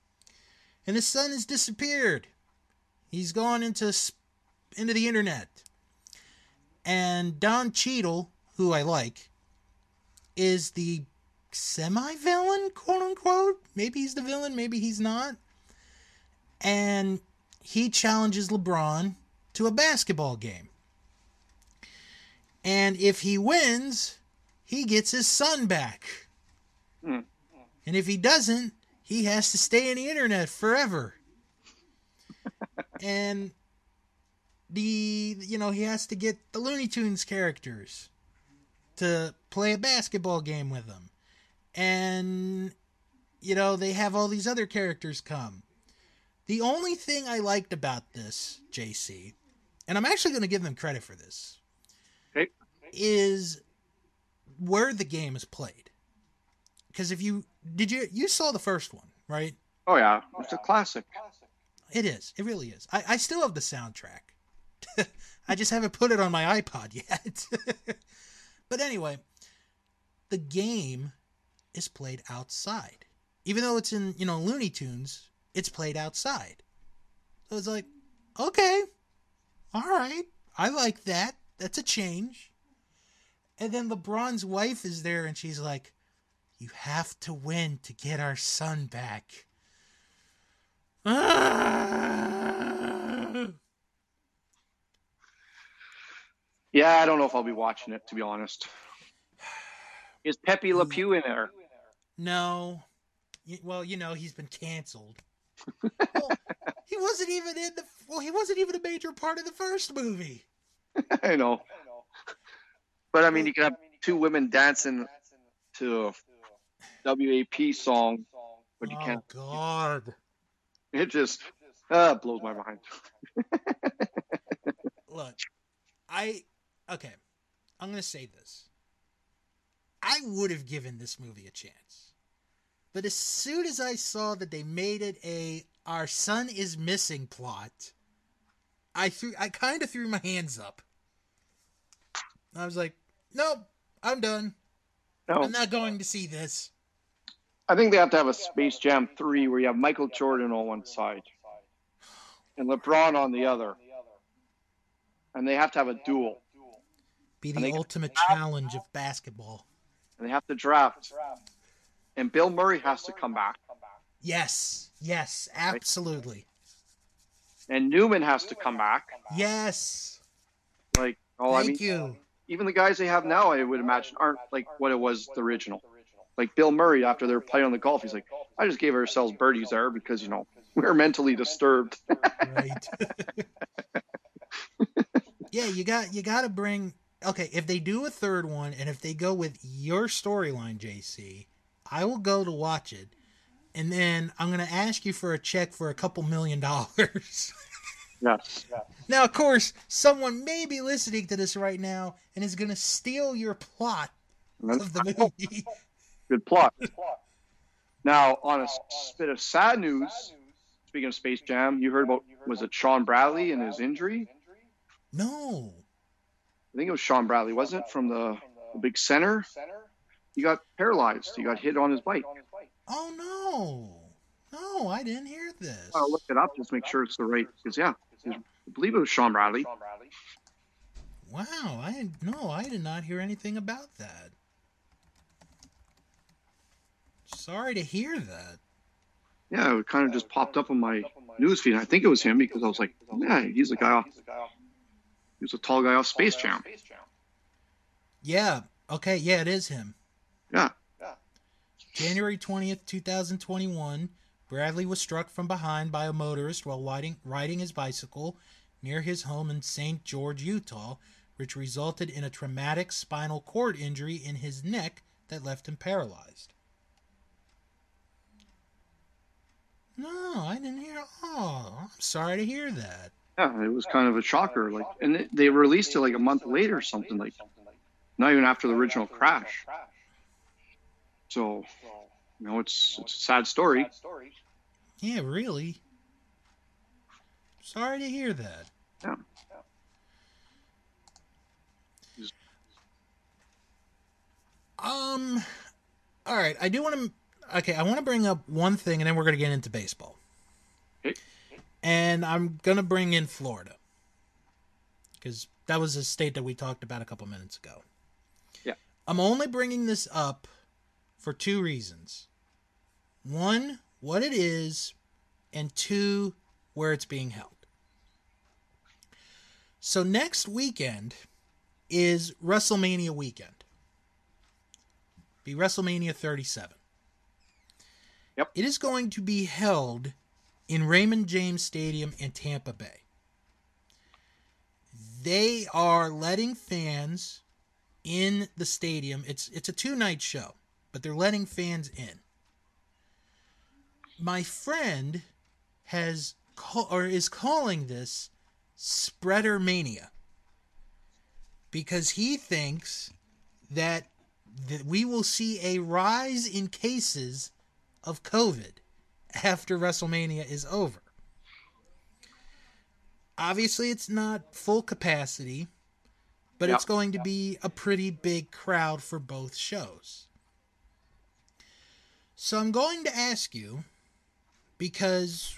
And his son has disappeared. He's gone into into the internet. And Don Cheadle, who I like, is the semi villain, quote unquote. Maybe he's the villain, maybe he's not. And he challenges LeBron to a basketball game. And if he wins, he gets his son back. Hmm. And if he doesn't, he has to stay in the internet forever. and the you know he has to get the Looney Tunes characters to play a basketball game with him, and you know they have all these other characters come. The only thing I liked about this, JC, and I'm actually going to give them credit for this, Okay. is where the game is played. Because if you did you you saw the first one, right? Oh yeah, it's a classic. It is. It really is. I, I still have the soundtrack. I just haven't put it on my iPod yet. but anyway, the game is played outside. Even though it's in, you know, Looney Tunes, it's played outside. So it's like, okay, all right, I like that. That's a change. And then LeBron's wife is there and she's like, You have to win to get our son back. Ah! Yeah, I don't know if I'll be watching it to be honest. Is Pepe Le Pew in there? No. Well, you know, he's been canceled. well, he wasn't even in the well, he wasn't even a major part of the first movie. I know. But I mean, you can have two women dancing to a WAP song, but you oh can't. god. It just uh, blows my mind. Look, I okay. I'm gonna say this. I would have given this movie a chance, but as soon as I saw that they made it a "our son is missing" plot, I threw. I kind of threw my hands up. I was like, "Nope, I'm done. No, I'm not going to see this." I think they have to have a Space Jam 3 where you have Michael Jordan on one side and LeBron on the other. And they have to have a duel. Be the ultimate challenge of basketball. And they have to draft. And Bill Murray has to come back. Yes, yes, absolutely. And Newman has to come back. Yes. Like, oh, I mean, Thank you. even the guys they have now, I would imagine, aren't like what it was the original. Like Bill Murray, after they're playing on the golf, he's like, I just gave ourselves birdies there because, you know, we're mentally disturbed. right yeah you got you got to bring okay if they do a third one and if they go with your storyline jc i will go to watch it and then i'm going to ask you for a check for a couple million dollars yes. now of course someone may be listening to this right now and is going to steal your plot of the movie Good plot. Now, on a bit of sad news, speaking of Space Jam, you heard about, was it Shawn Bradley and his injury? no think it was Shawn Bradley, wasn't it? From the, the big center? He got paralyzed. He got hit on his bike. oh no no i didn't hear this I'll look it up, just make sure it's the right, because, yeah, I believe it was Shawn Bradley. Wow, I no, I did not hear anything about that. Sorry to hear that. Yeah, it kind of just popped up on my news feed. I think it was him because I was like, yeah, he's the guy off, he was a tall guy off Space Jam. Yeah, okay, yeah, it is him. Yeah. January 20th, 2021, Bradley was struck from behind by a motorist while riding, riding his bicycle near his home in St. George, Utah, which resulted in a traumatic spinal cord injury in his neck that left him paralyzed. No, I didn't hear. Oh, I'm sorry to hear that. Yeah, it was kind of a shocker. Like, and they released it like a month later or something. Like, not even after the original crash. So, you know, it's it's a sad story. Yeah, really. Sorry to hear that. Yeah. Um, all right. I do want to. Okay, I want to bring up one thing, and then we're going to get into baseball. Okay. And I'm going to bring in Florida because that was a state that we talked about a couple minutes ago. Yeah. I'm only bringing this up for two reasons. One, what it is, and two, where it's being held. So next weekend is WrestleMania weekend. Be WrestleMania 37. Yep. It is going to be held in Raymond James Stadium in Tampa Bay. They are letting fans in the stadium. It's it's a two-night show, but they're letting fans in. My friend has call, or is calling this spreader mania because he thinks that that we will see a rise in cases of COVID after WrestleMania is over. Obviously, it's not full capacity, but it's going to be a pretty big crowd for both shows. So I'm going to ask you because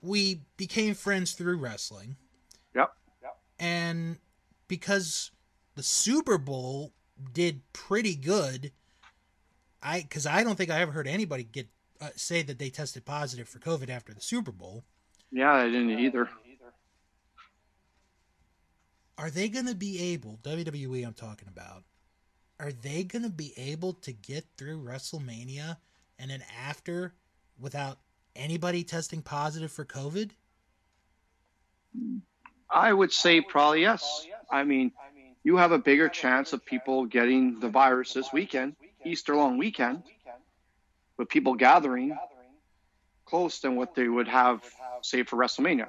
we became friends through wrestling Yep. Yep. and because the Super Bowl did pretty good. I because I don't think I ever heard anybody get uh, say that they tested positive for COVID after the Super Bowl. Yeah, I didn't either. Are they going to be able WWE? I'm talking about. Are they going to be able to get through WrestleMania and then after without anybody testing positive for COVID? I would say probably yes. I mean, you have a bigger chance of people getting the virus this weekend, Easter long weekend, with people gathering close than what they would have, say, for WrestleMania.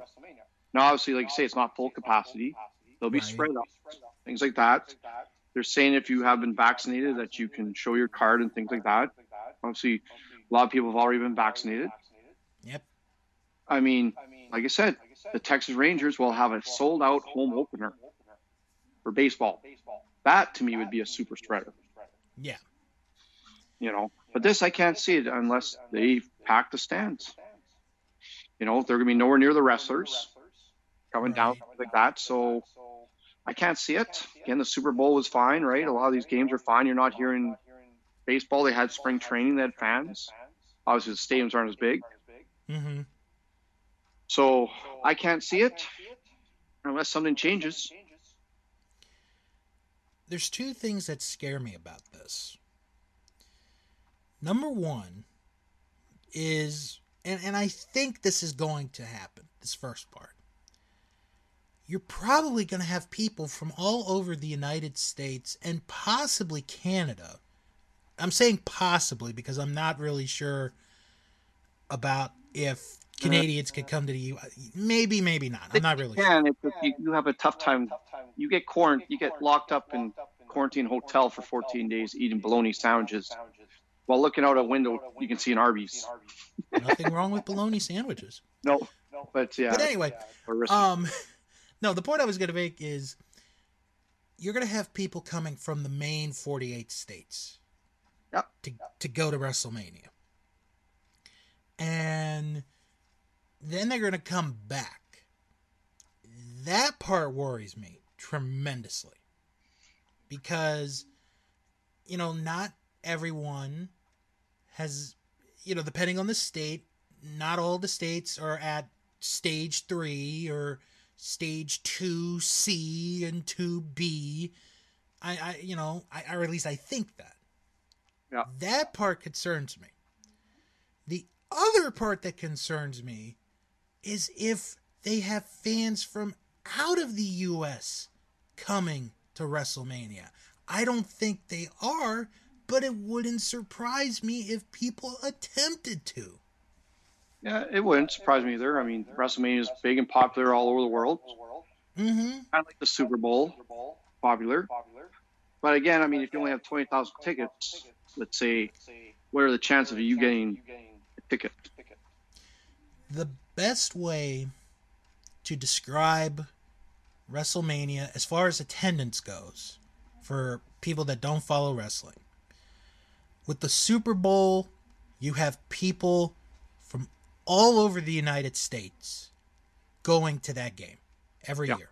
Now, obviously, like you say, it's not full capacity. They'll be Right. spread out, things like that. They're saying if you have been vaccinated that you can show your card and things like that. Obviously, a lot of people have already been vaccinated. Yep. I mean, like I said, the Texas Rangers will have a sold out home opener for baseball. That to me would be a super spreader, Yeah. you know. But this I can't see it unless they pack the stands. You know, they're gonna be nowhere near the wrestlers coming down like that. So I can't see it. Again, the Super Bowl was fine, right? A lot of these games are fine. You're not hearing baseball. They had spring training. They had fans. Obviously, the stadiums aren't as big. Mm-hmm. So I can't see it unless something changes. There's two things that scare me about this. Number one is, and, and I think this is going to happen, this first part. You're probably going to have people from all over the United States and possibly Canada. I'm saying possibly because I'm not really sure about if Canadians could come to the U.S. Maybe, maybe not. I'm not really sure. can if you, you have a tough time. You get quarant, you get locked up in quarantine hotel for 14 days eating bologna sandwiches while looking out a window. You can see an Arby's. Nothing wrong with bologna sandwiches. No, but yeah. But anyway, risky. Um, no, the point I was going to make is you're going to have people coming from the main 48 states Yep. to, to go to WrestleMania. And then they're going to come back. That part worries me tremendously because, you know, not everyone has, you know, depending on the state, not all the states are at stage three or stage two C and two B. I, I you know, I, or at least I think that. Yeah. That part concerns me. The other part that concerns me is if they have fans from out of the U.S. coming to WrestleMania. I don't think they are, but it wouldn't surprise me if people attempted to. yeah, it wouldn't surprise me either. I mean, WrestleMania is big and popular all over the world. Mm-hmm. Kind of like the Super Bowl, popular. But again, I mean, if you only have 20,000 tickets, let's say, what are the chances of you getting a ticket? The best way to describe WrestleMania as far as attendance goes for people that don't follow wrestling. With the Super Bowl, you have people from all over the United States going to that game every Yeah. year.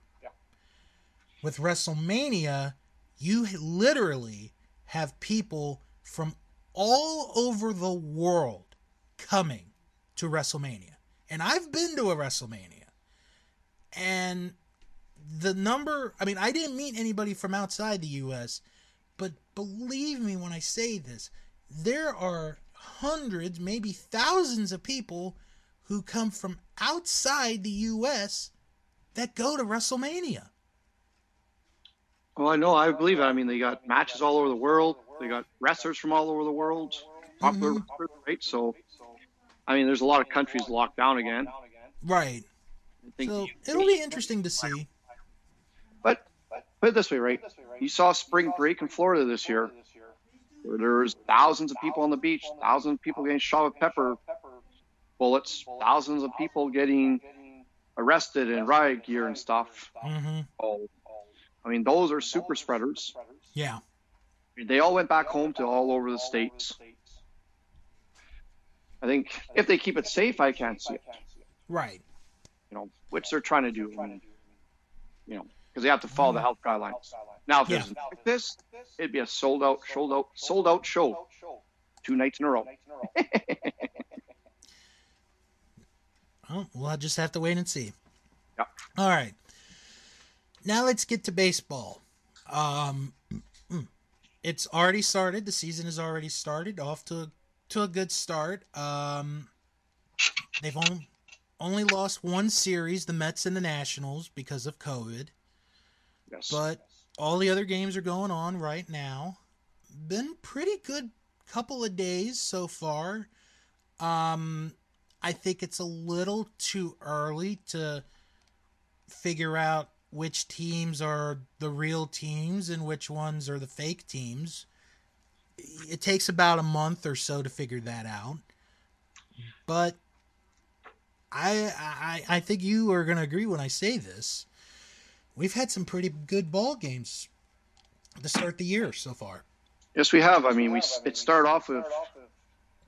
With WrestleMania, you literally have people from all over the world coming to WrestleMania. And I've been to a WrestleMania. And the number, I mean, I didn't meet anybody from outside the US, but believe me when I say this, there are hundreds, maybe thousands of people who come from outside the US that go to WrestleMania. Well, I know, I believe it. I mean, they got matches all over the world. They got wrestlers from all over the world, popular mm-hmm. wrestlers, right? So, I mean, there's a lot of countries locked down again. Right. So it'll be interesting to see. But put it this way, right? You saw spring break in Florida this year, where there was thousands of people on the beach, thousands of people getting shot with pepper bullets, thousands of people getting arrested in riot gear and stuff. hmm Oh, I mean, those are super spreaders. Yeah. They all went back home to all over the states. I think if they keep it safe, I can't see it. Right. You know, which they're trying to do. I mean, you know, because they have to follow the health guidelines. Now, if Yeah. it was like this, it'd be a sold out, sold out, sold out show two nights in a row. Oh, we'll just have to wait and see. Yep. All right. Now let's get to baseball. Um, it's already started. The season has already started. Off to to a good start. Um, they've only only lost one series, the Mets and the Nationals, because of COVID. Yes. But all the other games are going on right now. Been pretty good couple of days so far. Um I think it's a little too early to figure out which teams are the real teams and which ones are the fake teams. It takes about a month or so to figure that out. But I I I think you are going to agree when I say this. We've had some pretty good ball games to start the year so far. yes, we have. I mean, we it started off with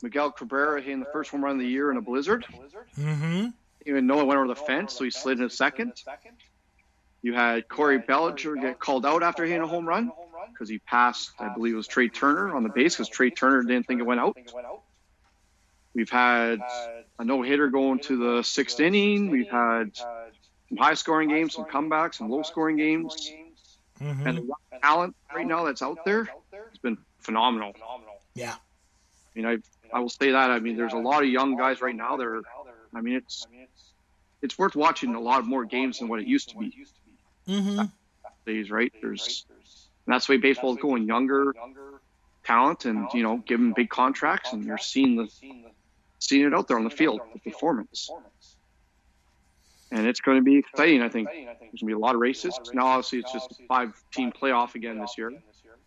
Miguel Cabrera hitting the first home run of the year in a blizzard. Mm-hmm. Even though it went over the fence, so he slid in a second. You had Cody Bellinger get called out after hitting a home run because he passed, I believe it was Trea Turner on the base because Trea Turner didn't think it went out. We've had a no hitter going to the sixth inning. We've had some high scoring games, some comebacks, some low scoring games. Mm-hmm. And the young talent right now that's out there has been phenomenal. Yeah. I mean, I I will say that. I mean, there's a lot of young guys right now that are. I mean, it's it's worth watching a lot more games than what it used to be. Mm-hmm. Days, right? There's and that's the way baseball is going. Younger talent, and you know, give them big contracts, and you're seeing the seeing it out there on the field, the performance. And it's going to be exciting. I think there's going to be a lot of races. Now, obviously, it's just a five-team playoff again this year.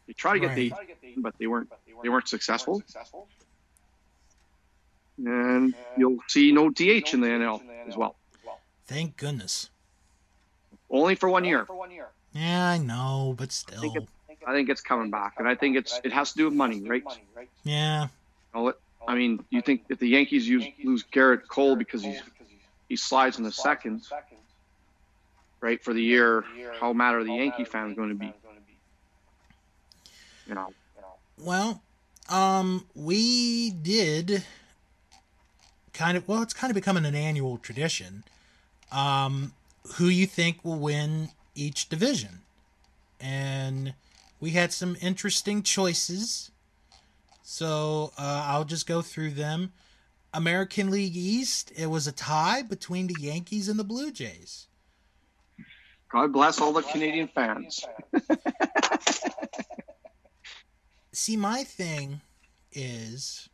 They tried to get the, but they weren't they weren't successful. And you'll see no DH in the NL as well, Thank goodness. only for one year. Yeah, I know, but still. think I think it's coming back, and I think it's it has to do with money, right? Yeah. You know, it- I mean, you think if the Yankees use, lose Gerrit Cole because he's he slides in the second, right, for the year, how mad are the Yankee fans going to be? You know, Well, um, we did kind of well, it's kind of becoming an annual tradition. Um, who you think will win each division? And we had some interesting choices. So uh, I'll just go through them. American League East, it was a tie between the Yankees and the Blue Jays. God bless all the Canadian fans. See, my thing is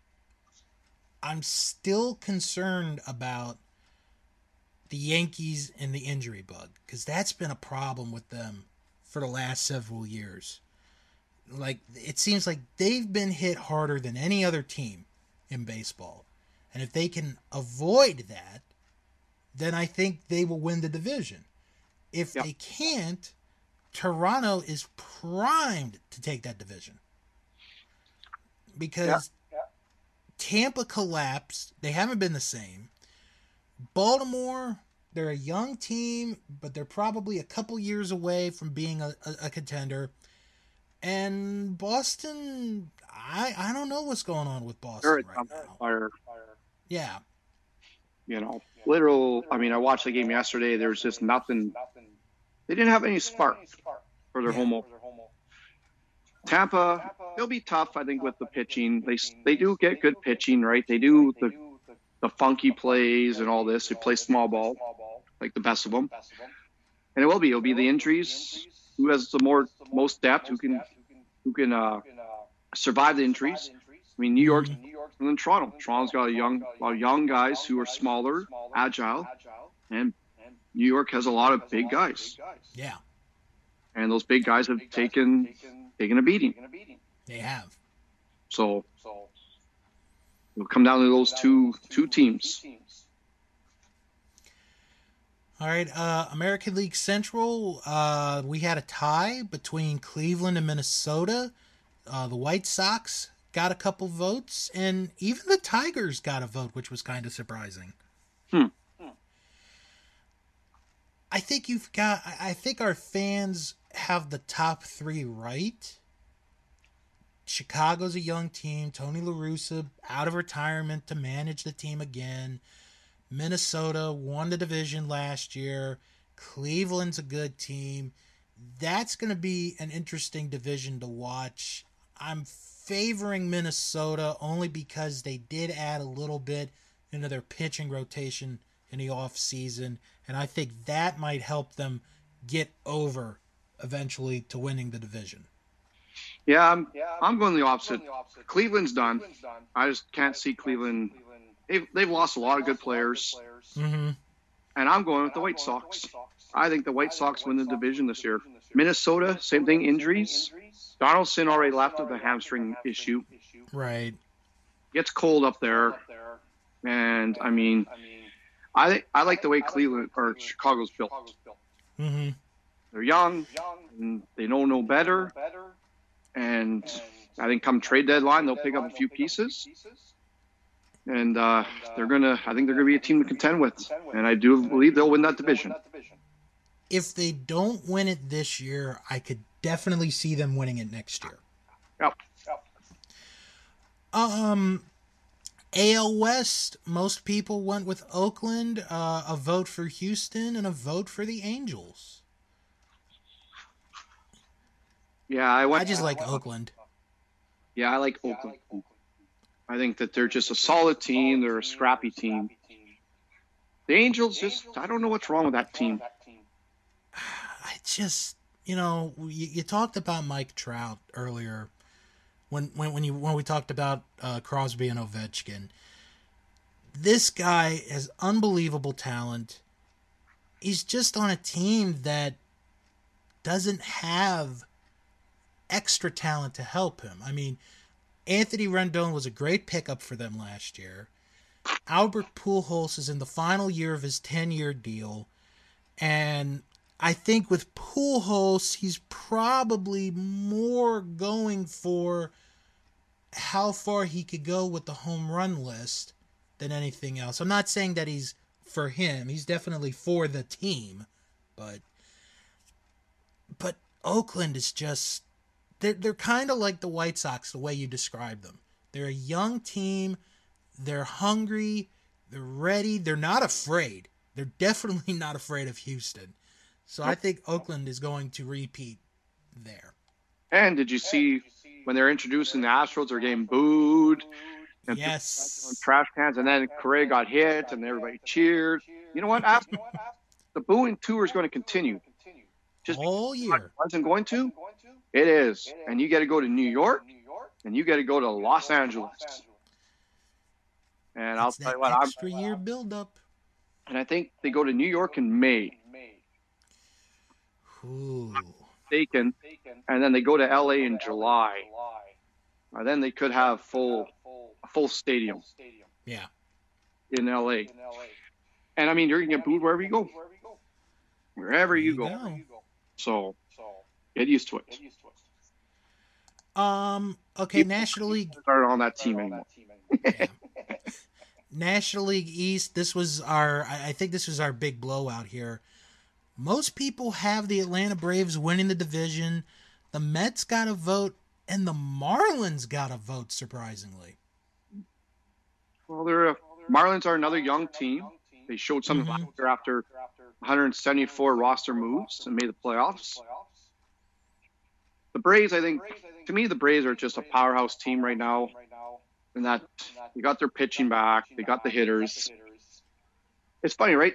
I'm still concerned about the Yankees and the injury bug because that's been a problem with them for the last several years. Like, it seems like they've been hit harder than any other team in baseball. And if they can avoid that, then I think they will win the division. If Yep. they can't, Toronto is primed to take that division because Tampa collapsed. They haven't been the same. Baltimore, they're a young team, but they're probably a couple years away from being a, a, a contender. And Boston, I I don't know what's going on with Boston right now. fire. Yeah, You know, literal. I mean, I watched the game yesterday. There was just nothing. They didn't have any spark for their Yeah. home. Tampa, they'll be tough, I think, with the pitching. They they do get good pitching, right? They do the the funky plays and all this. They play small ball, like the best of them. And it will be. It'll be the injuries. Who has the more most depth? Who can who can uh, survive the injuries? I mean, New York and then Toronto. Toronto's got a young a lot of young guys who are smaller, agile, and New York has a lot of big guys. yeah, And those big guys have taken taken a beating. they have. So it'll come down to those two two teams. All right, uh, American League Central. Uh, we had a tie between Cleveland and Minnesota. Uh, the White Sox got a couple votes, and even the Tigers got a vote, which was kind of surprising. Hmm. I think you've got. I think our fans have the top three right. Chicago's a young team. Tony La Russa out of retirement to manage the team again. Minnesota won the division last year. Cleveland's a good team. That's going to be an interesting division to watch. I'm favoring Minnesota only because they did add a little bit into their pitching rotation in the off season, and I think that might help them get over eventually to winning the division. Yeah, I'm, I'm going the opposite. Cleveland's done. I just can't see Cleveland. They've, they've lost a lot of good players. Mm-hmm. And I'm going with the White Sox. I think the White Sox win the division this year. Minnesota, same thing, injuries. Donaldson already left with a hamstring issue. Right. Gets cold up there. And, I mean, I I like the way Cleveland or Chicago's built. Mm-hmm. They're young, and they don't know better. And I think come trade deadline, they'll pick up a few pieces. And uh, they're gonna. I think they're gonna be a team to contend with, and I do believe they'll win that division. If they don't win it this year, I could definitely see them winning it next year. Yep. Um, AL West, most people went with Oakland, uh, a vote for Houston, and a vote for the Angels. Yeah, I went. I just like Oakland. Yeah, I like Oakland. I think that they're just a solid team. They're a scrappy team. The Angels just, I don't know what's wrong with that team. Just, you know, you, you talked about Mike Trout earlier when when when you when we talked about uh, Crosby and Ovechkin. This guy has unbelievable talent. He's just on a team that doesn't have extra talent to help him. I mean, Anthony Rendon was a great pickup for them last year. Albert Pujols is in the final year of his 10-year deal, and I think with Pujols, he's probably more going for how far he could go with the home run list than anything else. I'm not saying that he's for him. He's definitely for the team, but but Oakland is just they're they're kind of like the White Sox the way you describe them. They're a young team. They're hungry. They're ready. They're not afraid. They're definitely not afraid of Houston. So I think Oakland is going to repeat there. And did you see when they're introducing the Astros, they're getting booed and Yes. trash cans, and then Correa got hit, and everybody cheered. You know what? After, the booing tour is going to continue. Just Whole year. wasn't going to. It is, and you got to go to New York, and you got to go to Los Angeles. And I'll tell you what, I'm, extra year buildup. and I think they go to New York in May, Ooh. taken, and then they go to LA in July. And then they could have full a full stadium Yeah. in LA. And I mean, you're gonna get booed wherever you go, wherever you There go. you So get used to it. Um. Okay. National League. Started on that team anymore. Yeah. National League East. This was our. I I think this was our big blowout here. Most people have the Atlanta Braves winning the division. The Mets got a vote, and the Marlins got a vote. Surprisingly. Well, they're a, Marlins are another young team. They showed something Mhm. after 174 roster moves and made the playoffs. The Braves, I think, to me, the Braves are just a powerhouse team right now. In that they got their pitching back, they got the hitters. It's funny, right?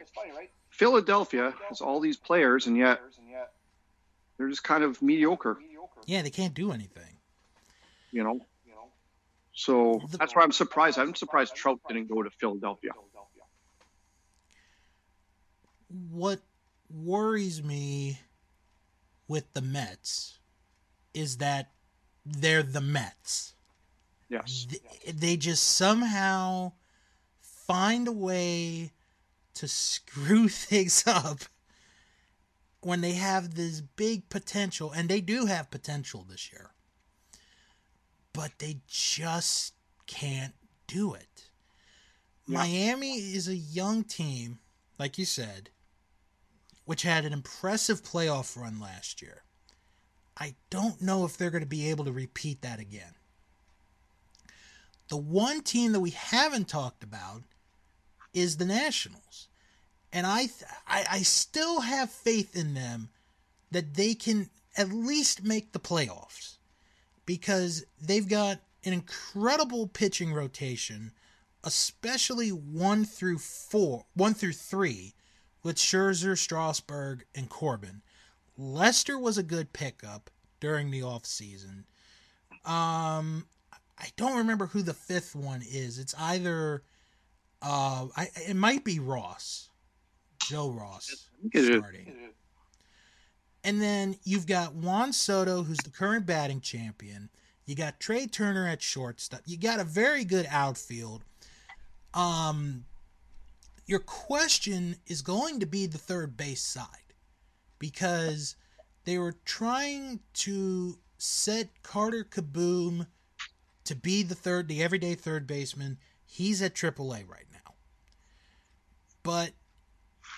Philadelphia has all these players, and yet they're just kind of mediocre, Yeah, they can't do anything. you know. So The- that's why I'm surprised. I'm surprised Trout didn't go to Philadelphia. What worries me with the Mets is that they're the Mets. Yes. Th- They just somehow find a way to screw things up when they have this big potential, and they do have potential this year, but they just can't do it. Yeah. Miami is a young team, like you said. which had an impressive playoff run last year. I don't know if they're going to be able to repeat that again. The one team that we haven't talked about is the Nationals. And I, I, I still have faith in them that they can at least make the playoffs because they've got an incredible pitching rotation, especially one through four, one through three, with Scherzer, Strasburg, and Corbin. Lester was a good pickup during the offseason. Um, I don't remember who the fifth one is. It's either, uh, I, it might be Ross, Joe Ross starting. And then you've got Juan Soto, who's the current batting champion. You got Trea Turner at shortstop. You got a very good outfield. Um, your question is going to be the third base side because they were trying to set Carter Kieboom to be the third, the everyday third baseman. He's at AAA right now. But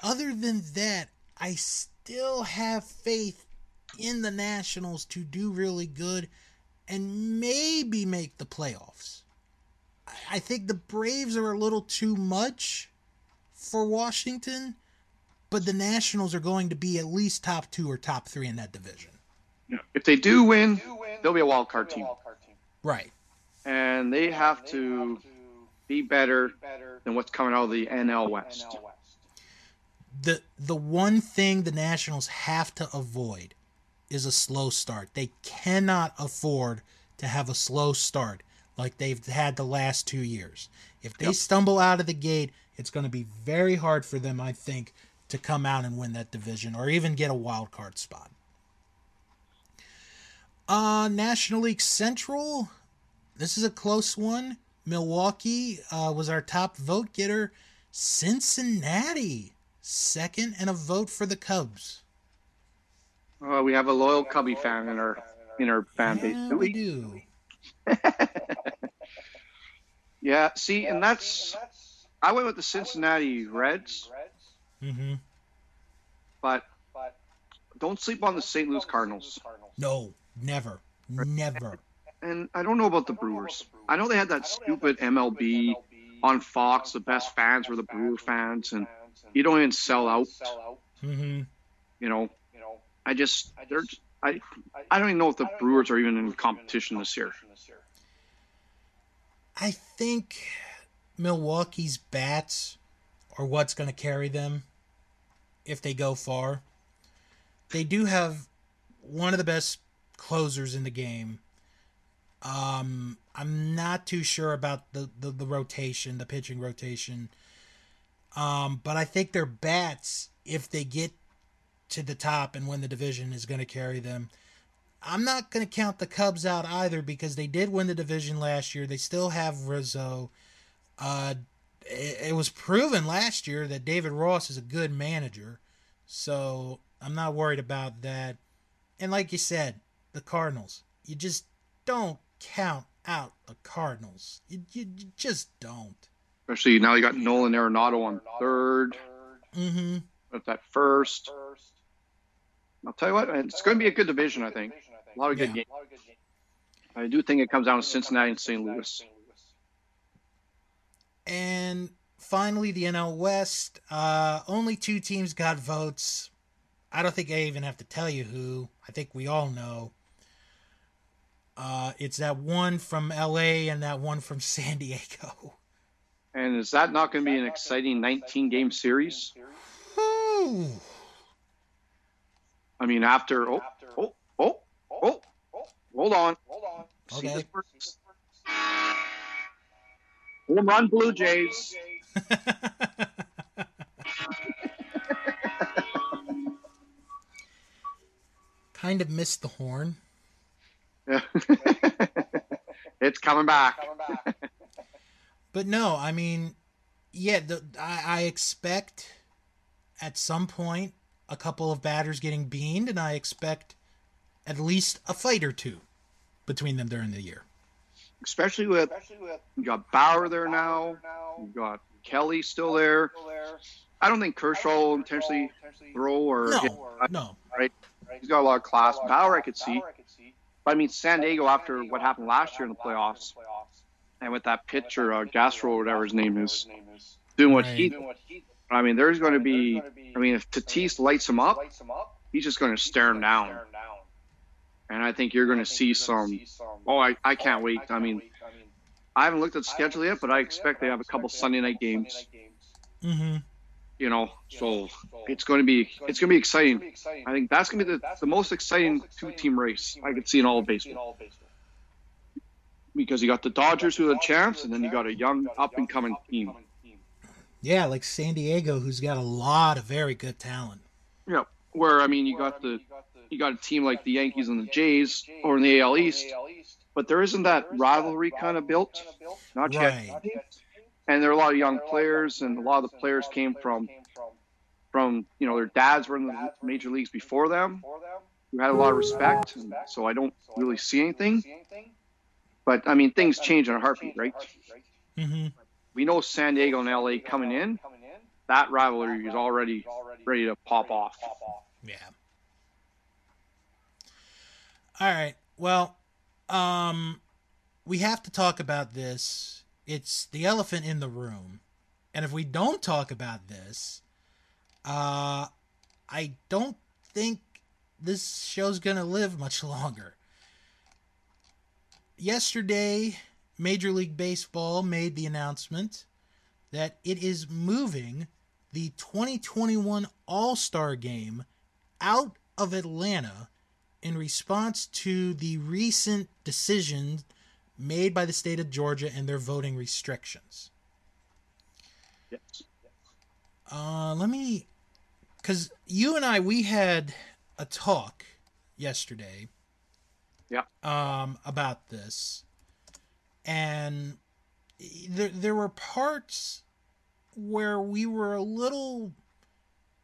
other than that, I still have faith in the Nationals to do really good and maybe make the playoffs. I think the Braves are a little too much for Washington, but the Nationals are going to be at least top two or top three in that division. If they do win, they'll be a wild card team. Right. And they have to be better than what's coming out of the NL West the the one thing the Nationals have to avoid is a slow start. They cannot afford to have a slow start like they've had the last two years. If they yep. stumble out of the gate, it's going to be very hard for them, I think, to come out and win that division or even get a wild card spot. Uh, National League Central. This is a close one. Milwaukee uh, was our top vote getter. Cincinnati second and a vote for the Cubs. Oh, we have a loyal Cubby fan in our in our fan base. Yeah, do we? we do. yeah, see, and that's I went with the Cincinnati Reds. Mm-hmm. But don't sleep on the St. Louis Cardinals. No, never, never. And I don't know about the Brewers. I know they had that stupid MLB on Fox. The best fans were the Brewer fans, and you don't even sell out. Mm-hmm. You know, I just they're I I don't even know if the Brewers are even in competition this year. I think Milwaukee's bats are what's going to carry them if they go far. They do have one of the best closers in the game. Um, I'm not too sure about the, the, the rotation, the pitching rotation. Um, but I think their bats, if they get to the top and win the division, is going to carry them. I'm not going to count the Cubs out either because they did win the division last year. They still have Rizzo. Uh, it, it was proven last year that David Ross is a good manager, so I'm not worried about that. And like you said, the Cardinals, you just don't count out the Cardinals. You, you, you just don't. Especially now you got Nolan Arenado on 3rd Mm-hmm. At that first. I'll tell you what, it's going to be a good division, I think. A lot of good yeah. games. I do think it comes down to Cincinnati and St. Louis. And finally, the NL West. Uh, only two teams got votes. I don't think I even have to tell you who. I think we all know. Uh, it's that one from LA and that one from San Diego. And is that not going to be an exciting 19 game series? I mean, after oh oh oh oh, hold on, hold on. Okay. Home run, Blue Jays. kind of missed the horn. it's coming back. But no, I mean, yeah, the, I, I expect at some point a couple of batters getting beaned, and I expect at least a fight or two between them during the year. Especially with, you got Bauer there now, you got Kelly still there. I don't think Kershaw will intentionally throw or hit. No, right? He's got a lot of class. Bauer, I could see. But I mean, San Diego, after what happened last year in the playoffs, and with that pitcher, uh, Gastro, whatever his name is, doing what Right. he. I mean, there's going to be. I mean, if Tatis lights him up, he's just going to stare him down. And I think you're going to see some. Oh, I, I can't wait. I mean, I haven't looked at the schedule yet, but I expect they have a couple Sunday night games. Mm-hmm. You know, so it's going to be it's going to be exciting. I think that's going to be the, the most exciting two team race I could see in all of baseball because you got the Dodgers who have a chance, and then you got a young up and coming team. Yeah, like San Diego, who's got a lot of very good talent. Yeah, where I mean, you got the you got a team like the Yankees and the Jays, or in the AL East, but there isn't that rivalry kind of built, not yet. Right. And there are a lot of young players, and a lot of the players came from from you know their dads were in the major leagues before them, who had a lot of respect. And so I don't really see anything. But I mean, things change in a heartbeat, right? Mm-hmm. We know San Diego and LA coming in. That rivalry is already ready to pop off. Yeah. All right. Well, um, we have to talk about this. It's the elephant in the room, and if we don't talk about this, uh, I don't think this show's gonna live much longer. Yesterday, Major League Baseball made the announcement that it is moving the 2021 All Star Game out of Atlanta in response to the recent decision made by the state of Georgia and their voting restrictions. Yes. Uh, let me, because you and I, we had a talk yesterday. Yeah. Um, about this, and there there were parts where we were a little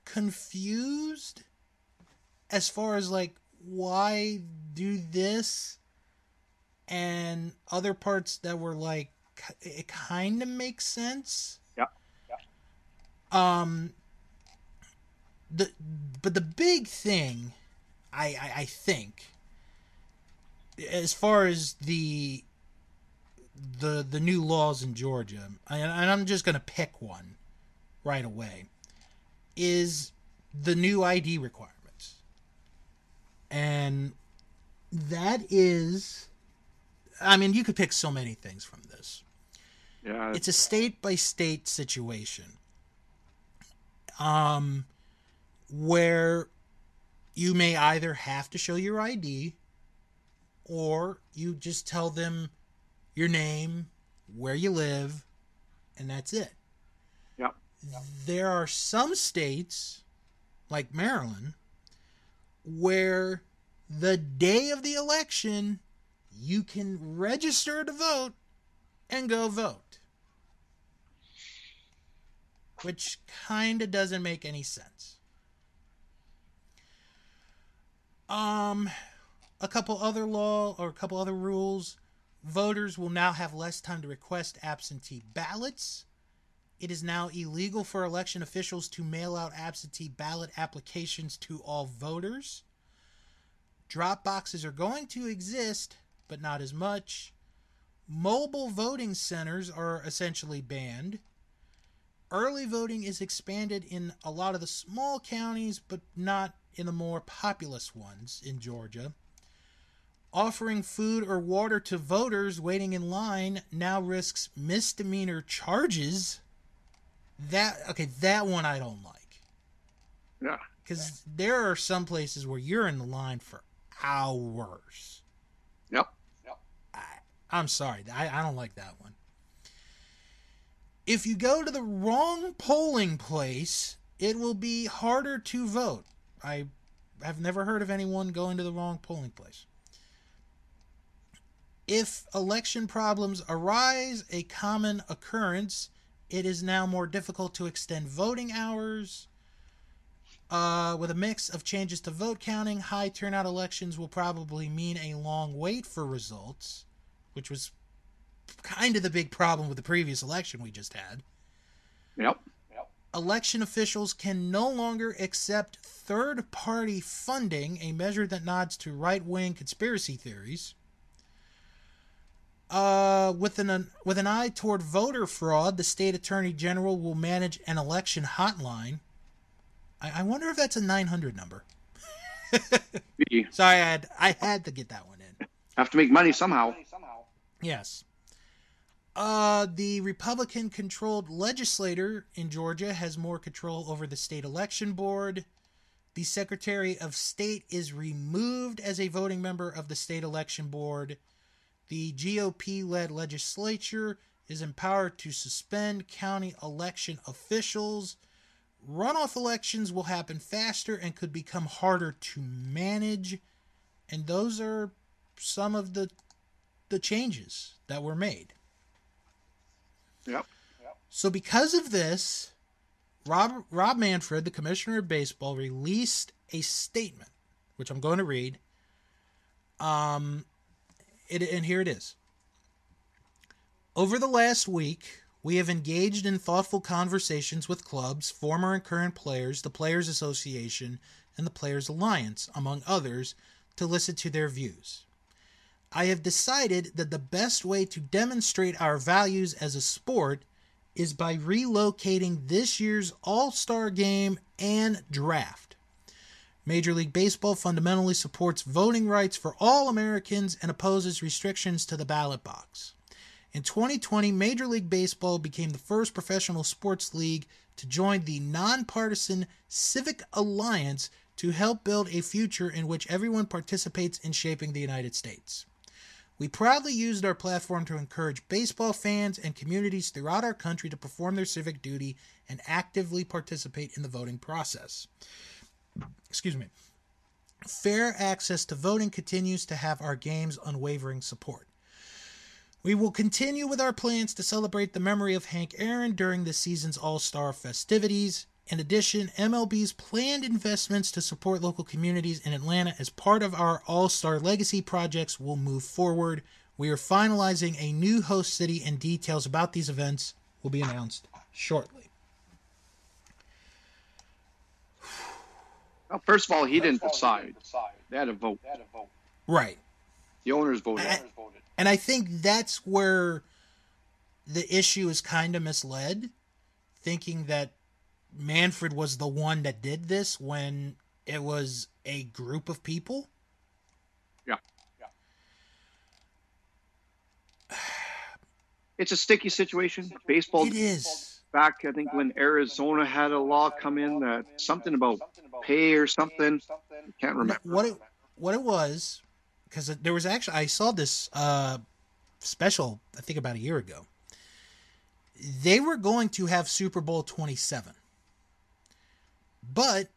confused as far as like why do this and other parts that were like it kind of makes sense Yeah. yeah. um the but the big thing I, I i think as far as the the the new laws in georgia and, and i'm just gonna pick one right away is the new id requirements and that is i mean you could pick so many things from this Yeah. it's a state by state situation um where you may either have to show your ID or you just tell them your name, where you live, and that's it. Yep. There are some states like Maryland where the day of the election you can register to vote and go vote. Which kind of doesn't make any sense. Um, a couple other law or a couple other rules. Voters will now have less time to request absentee ballots. It is now illegal for election officials to mail out absentee ballot applications to all voters. Drop boxes are going to exist, but not as much. Mobile voting centers are essentially banned. Early voting is expanded in a lot of the small counties, but not in the more populous ones in Georgia. Offering food or water to voters waiting in line now risks misdemeanor charges. That okay, that one I don't like yeah. because there are some places where you're in the line for hours. Yep. I'm sorry, I, I don't like that one. If you go to the wrong polling place, it will be harder to vote. I have never heard of anyone going to the wrong polling place. If election problems arise, a common occurrence, it is now more difficult to extend voting hours. Uh, with a mix of changes to vote counting, high turnout elections will probably mean a long wait for results, which was kind of the big problem with the previous election we just had. Yep. election officials can no longer accept third party funding, a measure that nods to right wing conspiracy theories. Uh, with an with an eye toward voter fraud, the state attorney general will manage an election hotline. I, I wonder if that's a 900 number. Sorry, I had I had to get that one in. Have to make money somehow. Yes. Uh, the Republican controlled legislator in Georgia has more control over the state election board. The Secretary of State is removed as a voting member of the state election board. The GOP led legislature is empowered to suspend county election officials. Runoff elections will happen faster and could become harder to manage. And those are some of the the changes that were made. Yep. So because of this, Rob Rob Manfred, the commissioner of baseball, released a statement, which I'm going to read. Um, it, and here it is. Over the last week, we have engaged in thoughtful conversations with clubs, former and current players, the Players Association, and the Players Alliance, among others, to listen to their views. I have decided that the best way to demonstrate our values as a sport is by relocating this year's All Star game and draft. Major League Baseball fundamentally supports voting rights for all Americans and opposes restrictions to the ballot box. In 2020, Major League Baseball became the first professional sports league to join the nonpartisan Civic Alliance to help build a future in which everyone participates in shaping the United States. We proudly used our platform to encourage baseball fans and communities throughout our country to perform their civic duty and actively participate in the voting process. Excuse me. Fair access to voting continues to have our game's unwavering support. We will continue with our plans to celebrate the memory of Hank Aaron during this season's All Star festivities. In addition, MLB's planned investments to support local communities in Atlanta as part of our All Star Legacy projects will move forward. We are finalizing a new host city, and details about these events will be announced shortly. Well, first of all, he didn't decide. They had a vote. Right. The owners voted. I, and I think that's where the issue is kind of misled, thinking that Manfred was the one that did this when it was a group of people. Yeah. yeah. It's a sticky situation. Baseball. It is. Back, I think when Arizona had a law come in that something about pay or something. I can't remember what it what it was because there was actually I saw this uh, special I think about a year ago. They were going to have Super Bowl 27 but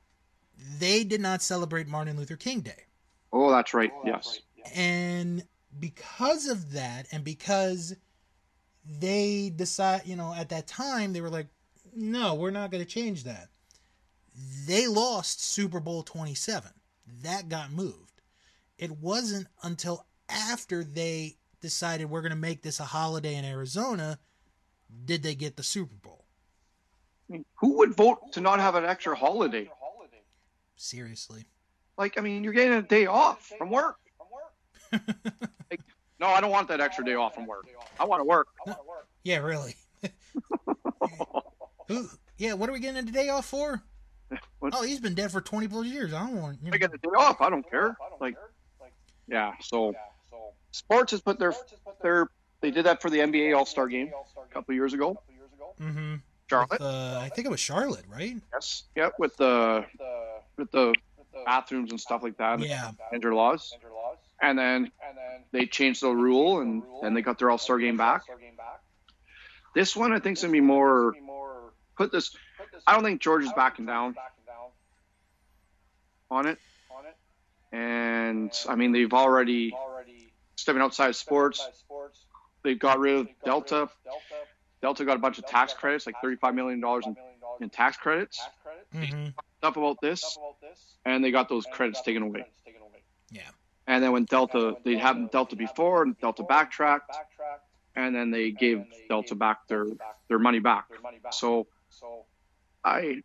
they did not celebrate Martin Luther King Day. Oh, that's right. Oh, yes. And because of that, and because they decide, you know, at that time they were like, no, we're not going to change that. They lost Super Bowl 27. That got moved. It wasn't until after they decided we're going to make this a holiday in Arizona did they get the Super Bowl mean, who would vote to not have an extra holiday? Seriously. Like, I mean, you're getting a day off from work. like, no, I don't want that extra day off from work. I want to work. No, yeah, really. Who? Yeah, what are we getting a day off for? What? Oh, he's been dead for 20 plus years. I don't want. You know. I get the day off. I don't care. Like, yeah. So, sports has put their their they did that for the NBA All Star Game a couple years ago. Mm-hmm. Charlotte. With, uh, I think it was Charlotte, right? Yes. Yep. With the with the bathrooms and stuff like that. Yeah. And laws. And then they changed the rule, and then they got their All Star game back. This one, I think, is gonna be more. Put this. I don't think George is backing down on it. And I mean, they've already stepping outside sports. They've got rid of Delta. Delta got a bunch of tax credits, like $35 million in, in tax credits. Mm-hmm. Stuff about this, and they got those credits taken away. Yeah. And then when Delta, they had Delta before, and Delta backtracked, and then they gave Delta back their their money back. So I,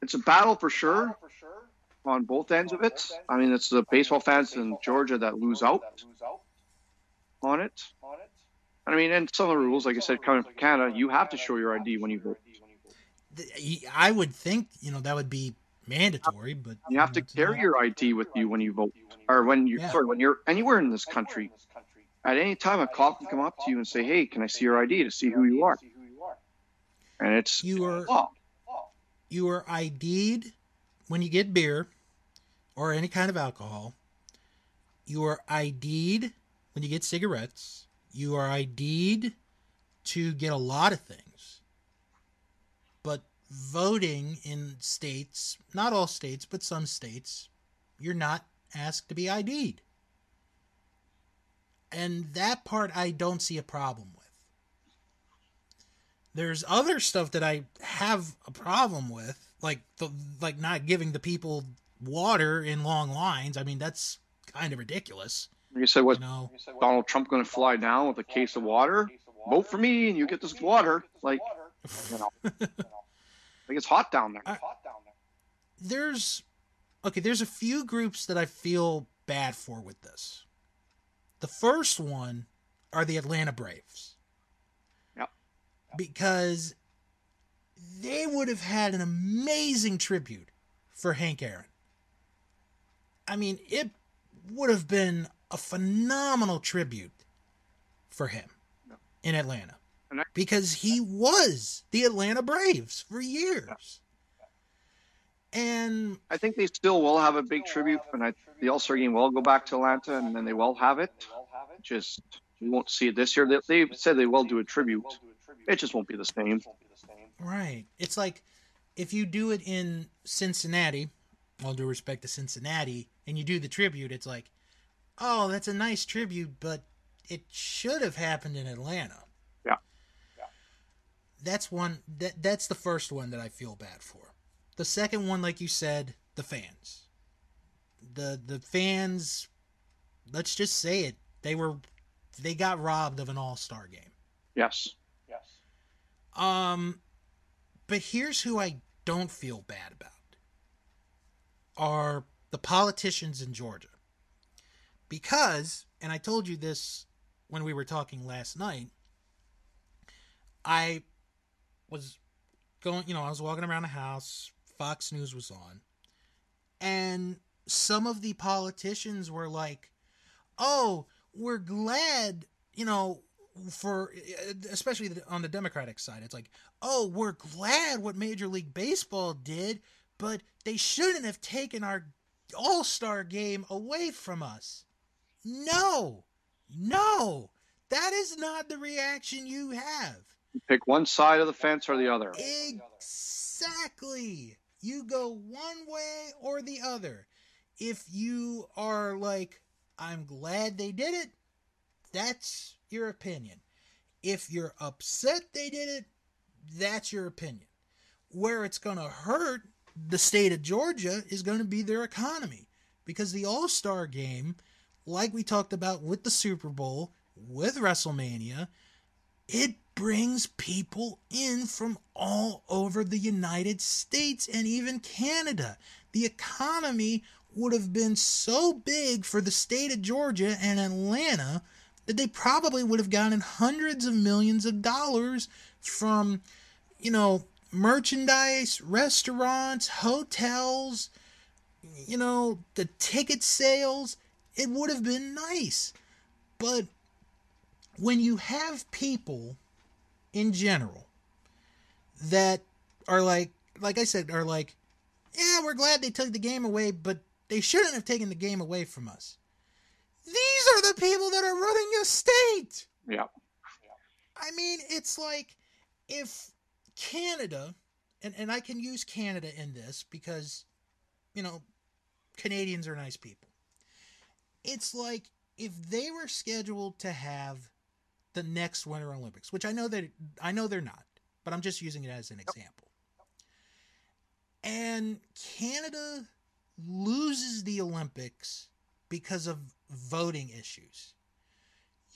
it's a battle for sure on both ends of it. I mean, it's the baseball fans in Georgia that lose out on it. I mean, and some of the rules, like I said, coming from Canada, you have to show your ID when you vote. I would think you know that would be mandatory, but you have to carry your ID with you when you vote, or when you yeah. sorry when you're anywhere in this country. At any time, a cop can come up to you and say, "Hey, can I see your ID to see who you are?" And it's you are you are ID'd when you get beer or any kind of alcohol. You are ID'd when you get cigarettes. You are ID'd to get a lot of things. But voting in states, not all states, but some states, you're not asked to be ID'd. And that part I don't see a problem with. There's other stuff that I have a problem with, like the like not giving the people water in long lines. I mean, that's kind of ridiculous. You said, "What? You know, Donald Trump going to fly down with a case of water? Vote for me, and you get this water." Like, you know, like it's hot down there. I, there's okay. There's a few groups that I feel bad for with this. The first one are the Atlanta Braves. Yep. Because they would have had an amazing tribute for Hank Aaron. I mean, it would have been a phenomenal tribute for him in Atlanta because he was the Atlanta Braves for years. And I think they still will have a big tribute, and I, the All Star game will go back to Atlanta, and then they will have it. Just we won't see it this year. They, they said they will do a tribute. It just won't be the same. Right. It's like if you do it in Cincinnati, all due respect to Cincinnati, and you do the tribute, it's like, oh, that's a nice tribute, but it should have happened in Atlanta. Yeah. yeah. That's one that that's the first one that I feel bad for. The second one, like you said, the fans. The the fans let's just say it, they were they got robbed of an all-star game. Yes. Yes. Um but here's who I don't feel bad about are the politicians in Georgia. Because, and I told you this when we were talking last night, I was going, you know, I was walking around the house, Fox News was on, and some of the politicians were like, oh, we're glad, you know, for especially on the Democratic side, it's like, oh, we're glad what Major League Baseball did, but they shouldn't have taken our All Star game away from us. No, no, that is not the reaction you have. You pick one side of the fence or the other. Exactly. You go one way or the other. If you are like, I'm glad they did it, that's your opinion. If you're upset they did it, that's your opinion. Where it's going to hurt the state of Georgia is going to be their economy because the All Star game, like we talked about with the Super Bowl, with WrestleMania, it brings people in from all over the United States and even Canada. The economy would have been so big for the state of Georgia and Atlanta that they probably would have gotten hundreds of millions of dollars from, you know, merchandise, restaurants, hotels, you know, the ticket sales. It would have been nice. But when you have people in general that are like, like I said, are like, yeah, we're glad they took the game away, but they shouldn't have taken the game away from us. These are the people that are running a state. Yeah. I mean, it's like if Canada, and, and I can use Canada in this because, you know, Canadians are nice people. It's like if they were scheduled to have the next Winter Olympics, which I know that I know they're not, but I'm just using it as an example. And Canada loses the Olympics because of voting issues.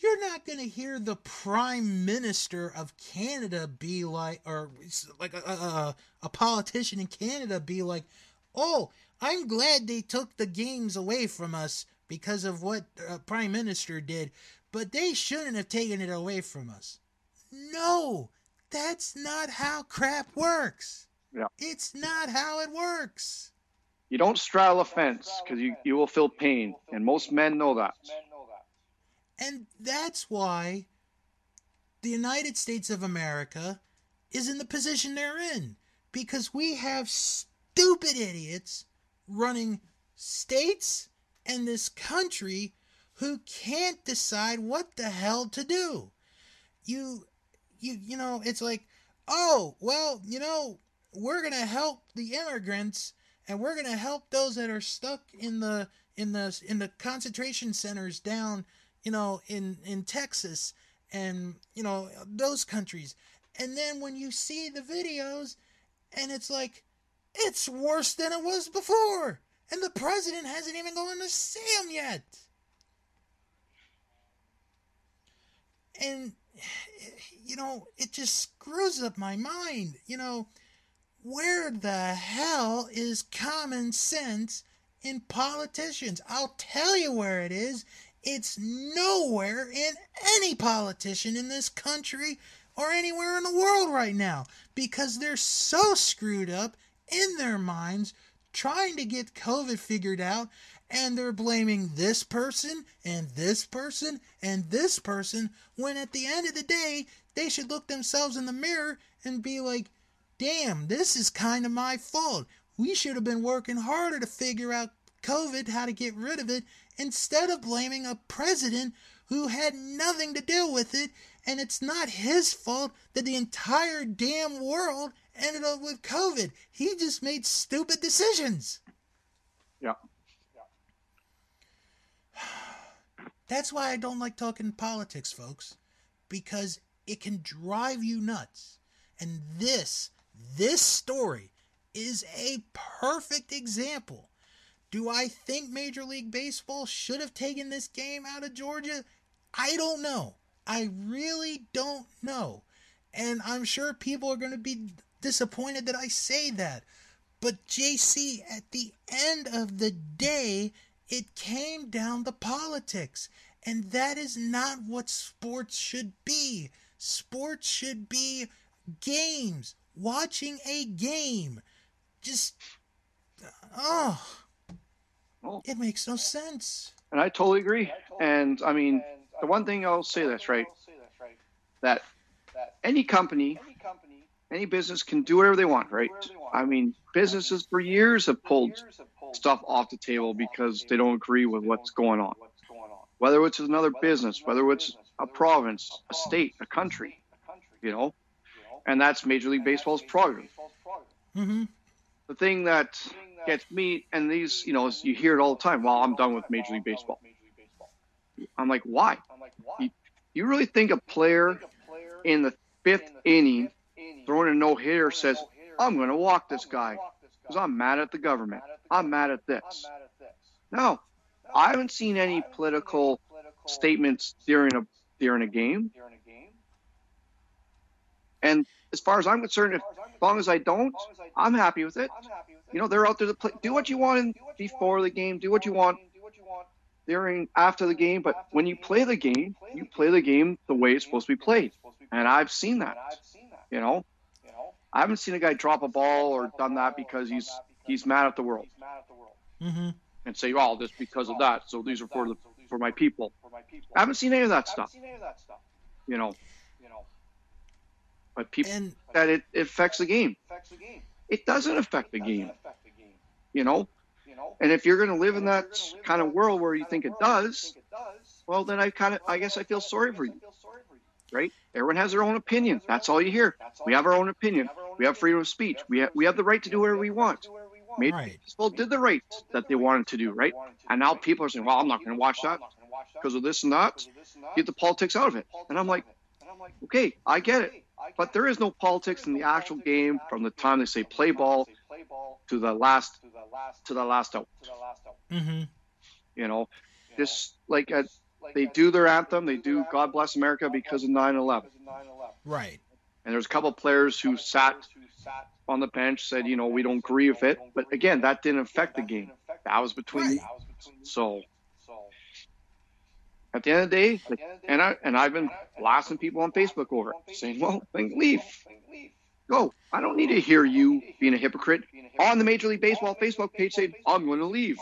you're not going to hear the prime minister of Canada be like, or like a, a, a, politician in Canada be like, oh, I'm glad they took the games away from us because of what uh, prime minister did, but they shouldn't have taken it away from us. No, that's not how crap works. Yeah. It's not how it works. You don't straddle a fence because you, you will feel pain, and most men know that. And that's why the United States of America is in the position they're in. Because we have stupid idiots running states and this country who can't decide what the hell to do. You you you know, it's like, "Oh, well, you know, we're to help the immigrants and we're to help those that are stuck in the in the in the concentration centers down you know, in in Texas and you know those countries. And then when you see the videos, and it's like, it's worse than it was before, and the president hasn't even gone to see him yet. And you know, it just screws up my mind. You know, where the hell is common sense in politicians? I'll tell you where it is. It's nowhere in any politician in this country or anywhere in the world right now because they're so screwed up in their minds trying to get COVID figured out and they're blaming this person and this person and this person when at the end of the day they should look themselves in the mirror and be like, damn, this is kind of my fault. We should have been working harder to figure out COVID, how to get rid of it, instead of blaming a president who had nothing to do with it, and it's not his fault that the entire damn world ended up with COVID. He just made stupid decisions. Yeah. That's why I don't like talking politics, folks, because it can drive you nuts. And this, this story is a perfect example do I think Major League Baseball should have taken this game out of Georgia? I don't know. I really don't know. And I'm sure people are going to be disappointed that I say that. But JC, at the end of the day, it came down to politics. And that is not what sports should be. Sports should be games, watching a game. Just, oh. Oh. It makes no sense. And I totally agree. And I mean, the one thing I'll say this, right? That any company, any business can do whatever they want, right? I mean, businesses for years have pulled stuff off the table because they don't agree with what's going on. Whether it's another business, whether it's a province, a state, a country, you know, and that's Major League Baseball's prerogative. Mm-hmm. The thing that gets me, and these, you know, you hear it all the time. Well, I'm done with Major League Baseball. I'm like, why? You, you really think a player in the fifth inning throwing a no hitter says, I'm going to walk this guy because I'm mad at the government. I'm mad at this. No, I haven't seen any political statements during a during a game. And as far as I'm concerned, if, as long as I don't, I'm happy with it. You know, they're out there to play. Do what you want before the game. Do what you want during after the game. But when you play the game, you play the game the way it's supposed to be played. And I've seen that. You know, I haven't seen a guy drop a ball or done that because he's he's mad at the world. Mm-hmm. And say, "Oh, this because of that." So these are for the for my people. I haven't seen any of that stuff. You know. But people And that it, it affects the game. It doesn't affect the game. You know. And if you're going to live in that kind of world where you think it does, well, then I kind of, I guess I feel sorry for you, right? Everyone has their own opinion. That's all you hear. We have our own opinion. We have freedom of speech. We have, we have the right to do whatever we want. Major Right. Baseball did the right that they wanted to do, right? And now people are saying, well, I'm not going to watch that because of this and that. Get the politics out of it. And I'm like, okay, I get it. But there is no politics in the actual game from the time they say play ball to the last to the last out. mm-hmm. You know, just like uh, they do their anthem, they do God Bless America because of 9/11. Right. And there's a couple of players who sat on the bench said, you know, we don't agree with it. But again, that didn't affect the game. That was between. Right. So at the end of the day, like, and I and I've been blasting people on Facebook over it, saying, well, then leave, go. I don't need to hear you being a hypocrite on the Major League Baseball Facebook page saying, I'm going to leave.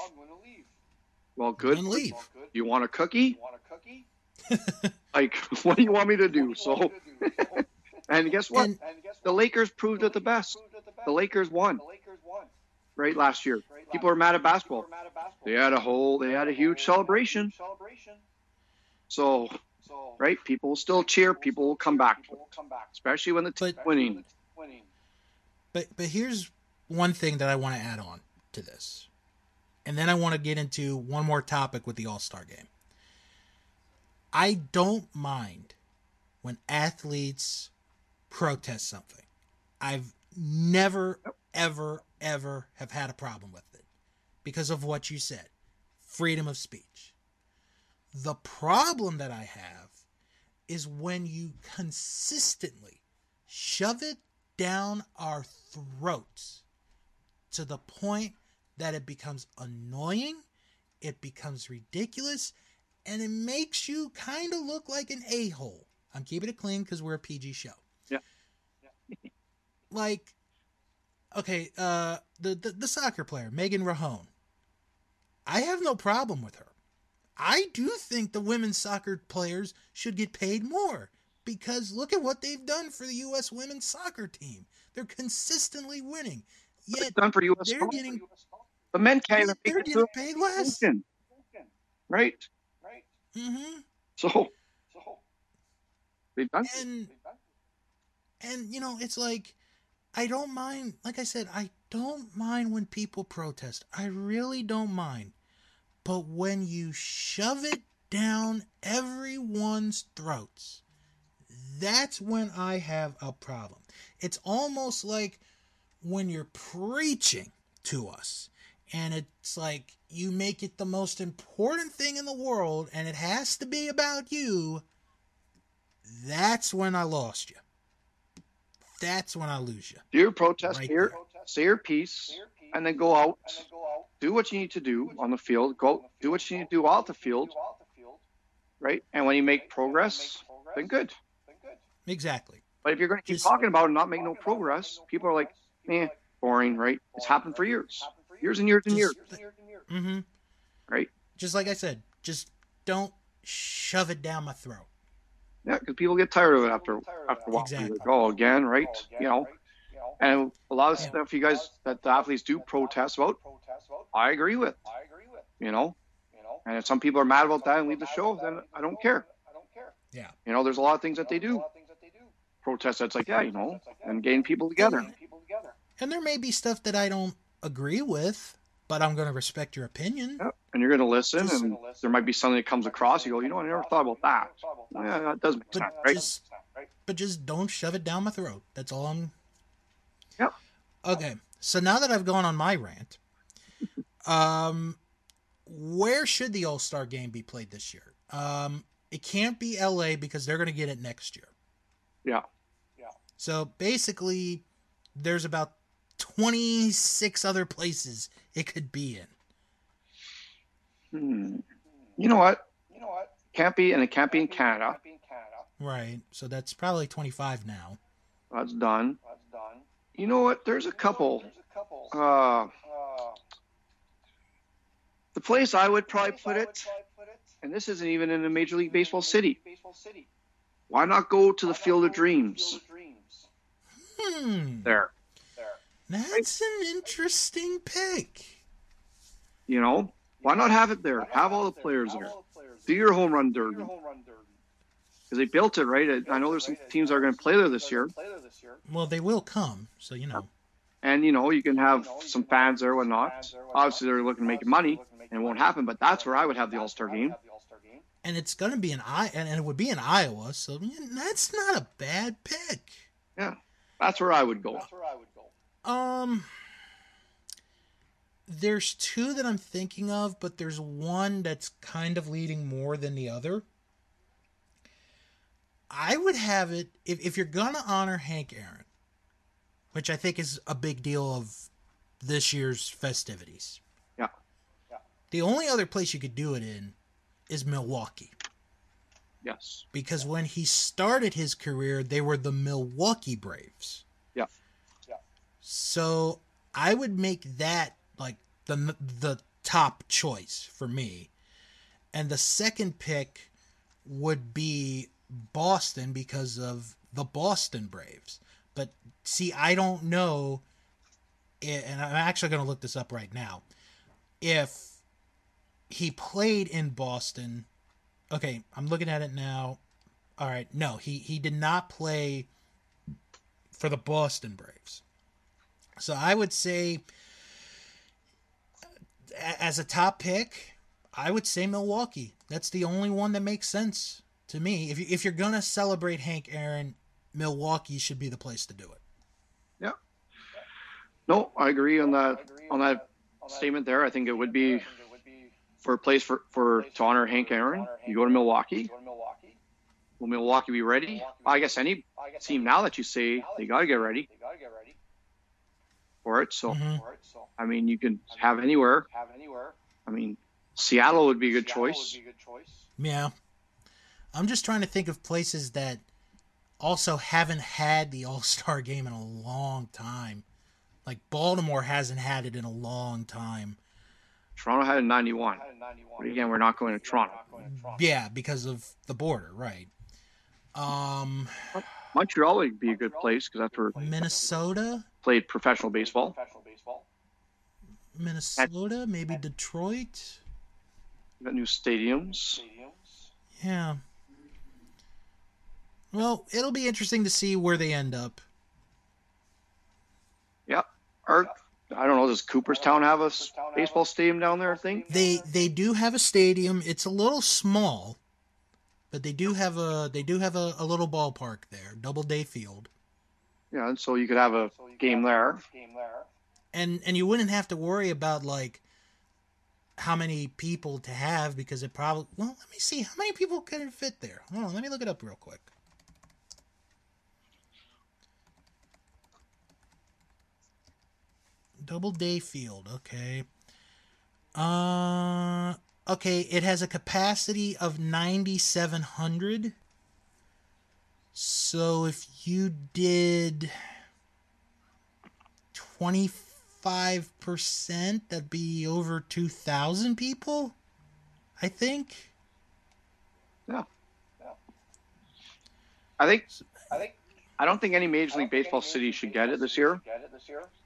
Well, good. Then leave. You want a cookie? Like, what do you want me to do? So, and guess what? And- the Lakers proved it the best. The Lakers won, right, last year. People are mad at basketball. They had a whole, they had a huge celebration. So, right, people will still cheer. People will come back, to it, especially when the team's But- winning. But but here's one thing that I want to add on to this. And then I want to get into one more topic with the All-Star game. I don't mind when athletes protest something. I've never ever ever have had a problem with it because of what you said. Freedom of speech. The problem that I have is when you consistently shove it down our throats to the point that it becomes annoying, it becomes ridiculous, and it makes you kind of look like an a hole. I'm keeping it clean because we're a PG show. Yeah. like, okay, uh, the, the the soccer player Megan Rapinoe. I have no problem with her. I do think the women's soccer players should get paid more because look at what they've done for the U.S. women's soccer team. They're consistently winning, yet done for U.S. they're getting The men can't even they're make it getting to paid less. the right? hmm So they've done. And and you know, it's like I don't mind. Like I said, I don't mind when people protest. I really don't mind. But when you shove it down everyone's throats, that's when I have a problem. It's almost like when you're preaching to us and it's like you make it the most important thing in the world and it has to be about you. That's when I lost you. That's when I lose you. Do your protest Right here, say your piece, and then go out, do what you need to do on the field. Go do what you need to do out the field, right? And when you make progress, then good. Exactly. But if you're going to keep Just- talking about it and not make no progress, people are like, eh, boring, right? It's happened for years, years and years and years, Mm-hmm. right? Just like I said, just don't shove it down my throat. Yeah, because people get tired of it after after a while. They're Exactly. Like, oh, again, right? You know, and a lot of Yeah. stuff you guys that the athletes do protest about, I agree with. I agree with. You know, You know. and if some people are mad about that and leave the show, then I don't care. I don't care. Yeah. You know, there's a lot of things that they do protest. That's like, yeah, you know, and getting people together. And there may be stuff that I don't agree with, but I'm going to respect your opinion. Yeah, and you're going to listen, Just- and there might be something that comes across. You go, you know, I never thought about that. Yeah, that does make But sense, right? just, but just don't shove it down my throat. That's all I'm. Yep. Okay, so now that I've gone on my rant, um, where should the All Star Game be played this year? Um, it can't be L.A. because they're going to get it next year. Yeah. Yeah. So basically, there's about 26 other places it could be in. Hmm. You know what? You know what? Can't be, and it can't be in Canada. Right. So that's probably 25 now. That's done. That's done. You know what? There's a couple. Uh, the place I would probably put it, and this isn't even in a Major League Baseball city. Why not go to the Field of Dreams? Hmm. There. That's an interesting pick. You know, why not have it there? Have all the players there. Do your home run derby because they built it right. I know there's some teams that are going to play there this year, Well, they will come, so you know. and you know you can have some fans there, whatnot. Obviously, they're looking to make money, and it won't happen. But that's where I would have the All Star game. And it's going to be in I and and it would be in Iowa, so that's not a bad pick. Yeah, that's where I would go. Um there's two that I'm thinking of, but there's one that's kind of leading more than the other. I would have it if, if you're gonna honor Hank Aaron, which I think is a big deal of this year's festivities. Yeah. yeah. The only other place you could do it in is Milwaukee. Yes. Because when he started his career, they were the Milwaukee Braves. So I would make that like the the top choice for me. And the second pick would be Boston because of the Boston Braves. But see, I don't know, and I'm actually going to look this up right now. If he played in Boston, okay, I'm looking at it now. All right, no, he he did not play for the Boston Braves. So I would say, as a top pick, I would say Milwaukee. That's the only one that makes sense to me. If you, if you're gonna celebrate Hank Aaron, Milwaukee should be the place to do it. Yeah. No, I agree on that on that statement there. I think it would be for a place for, for to honor Hank Aaron. You go to Milwaukee. Will Milwaukee be ready? I guess any team now that you say they got to get ready for it. So, Mhm. I mean, you can have anywhere. Have anywhere. I mean, Seattle would be a good choice. Yeah. I'm just trying to think of places that also haven't had the All Star game in a long time. Like Baltimore hasn't had it in a long time. Toronto had a 91. But again, we're not going to Toronto. Yeah, because of the border, right? Um, Montreal would be a good place because that's where Minnesota, played professional baseball. Minnesota, maybe Detroit. We got new stadiums. Yeah. Well, it'll be interesting to see where they end up. Yeah. Or I don't know. Does Cooperstown have a baseball stadium down there? I think. They they do have a stadium. It's a little small, but they do have a they do have a, a little ballpark there, Doubleday Field. Yeah, and so you could have a game there. Game there. And and you wouldn't have to worry about like how many people to have because it probably well, let me see how many people can it fit there. Hold on, let me look it up real quick. Doubleday Field, okay. Uh okay, it has a capacity of 9700. So if you did 25%, that'd be over 2,000 people, I think. Yeah. yeah. I think. I think, I don't think any Major League Baseball city should get it this year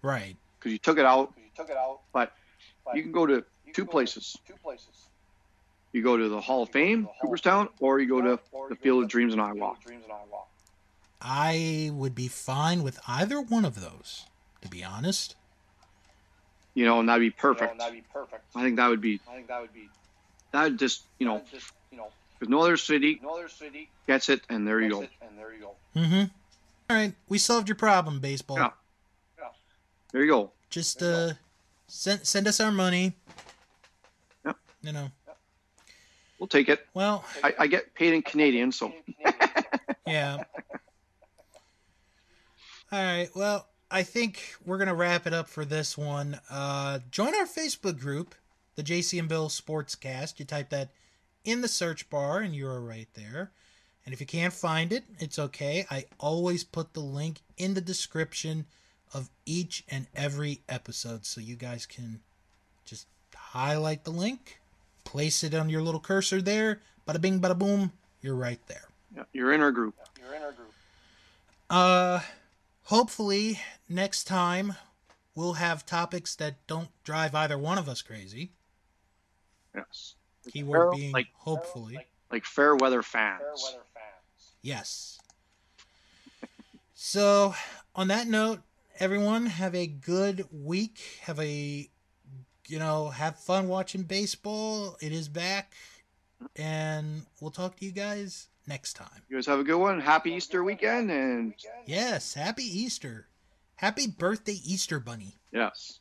Right. because you took it out. You took it out. But you can go to two places. two places. You go to the Hall of Fame, Cooperstown, or you go to the Field of Dreams in Iowa. I Walk. I would be fine with either one of those, to be honest. You know, and that'd be perfect. You know, that'd be perfect. I think that would be I think that would be. That just you know just, you know, because no other city gets it, and there you go. It, and there you go. Mm-hmm. All right, we solved your problem, baseball. Yeah. There you go. Just uh, send send us our money. Yep. You know. We'll take it. Well, I, I get paid in Canadian, so yeah. All right. Well, I think we're gonna wrap it up for this one. Uh, join our Facebook group, the JC and Bill Sportscast. You type that in the search bar, and you're right there. And if you can't find it, it's okay. I always put the link in the description of each and every episode, so you guys can just highlight the link, place it on your little cursor there. Bada bing, bada boom. You're right there. yeah, you're in our group. You're in our group. Uh, hopefully next time we'll have topics that don't drive either one of us crazy. Yes, Keyword being like hopefully. like fair weather fans. Yes. So, on that note, everyone have a good week. Have a you know, have fun watching baseball. It is back and we'll talk to you guys next time. You guys have a good one. Happy Easter weekend, and Yes, happy Easter. Happy birthday Easter bunny. yes.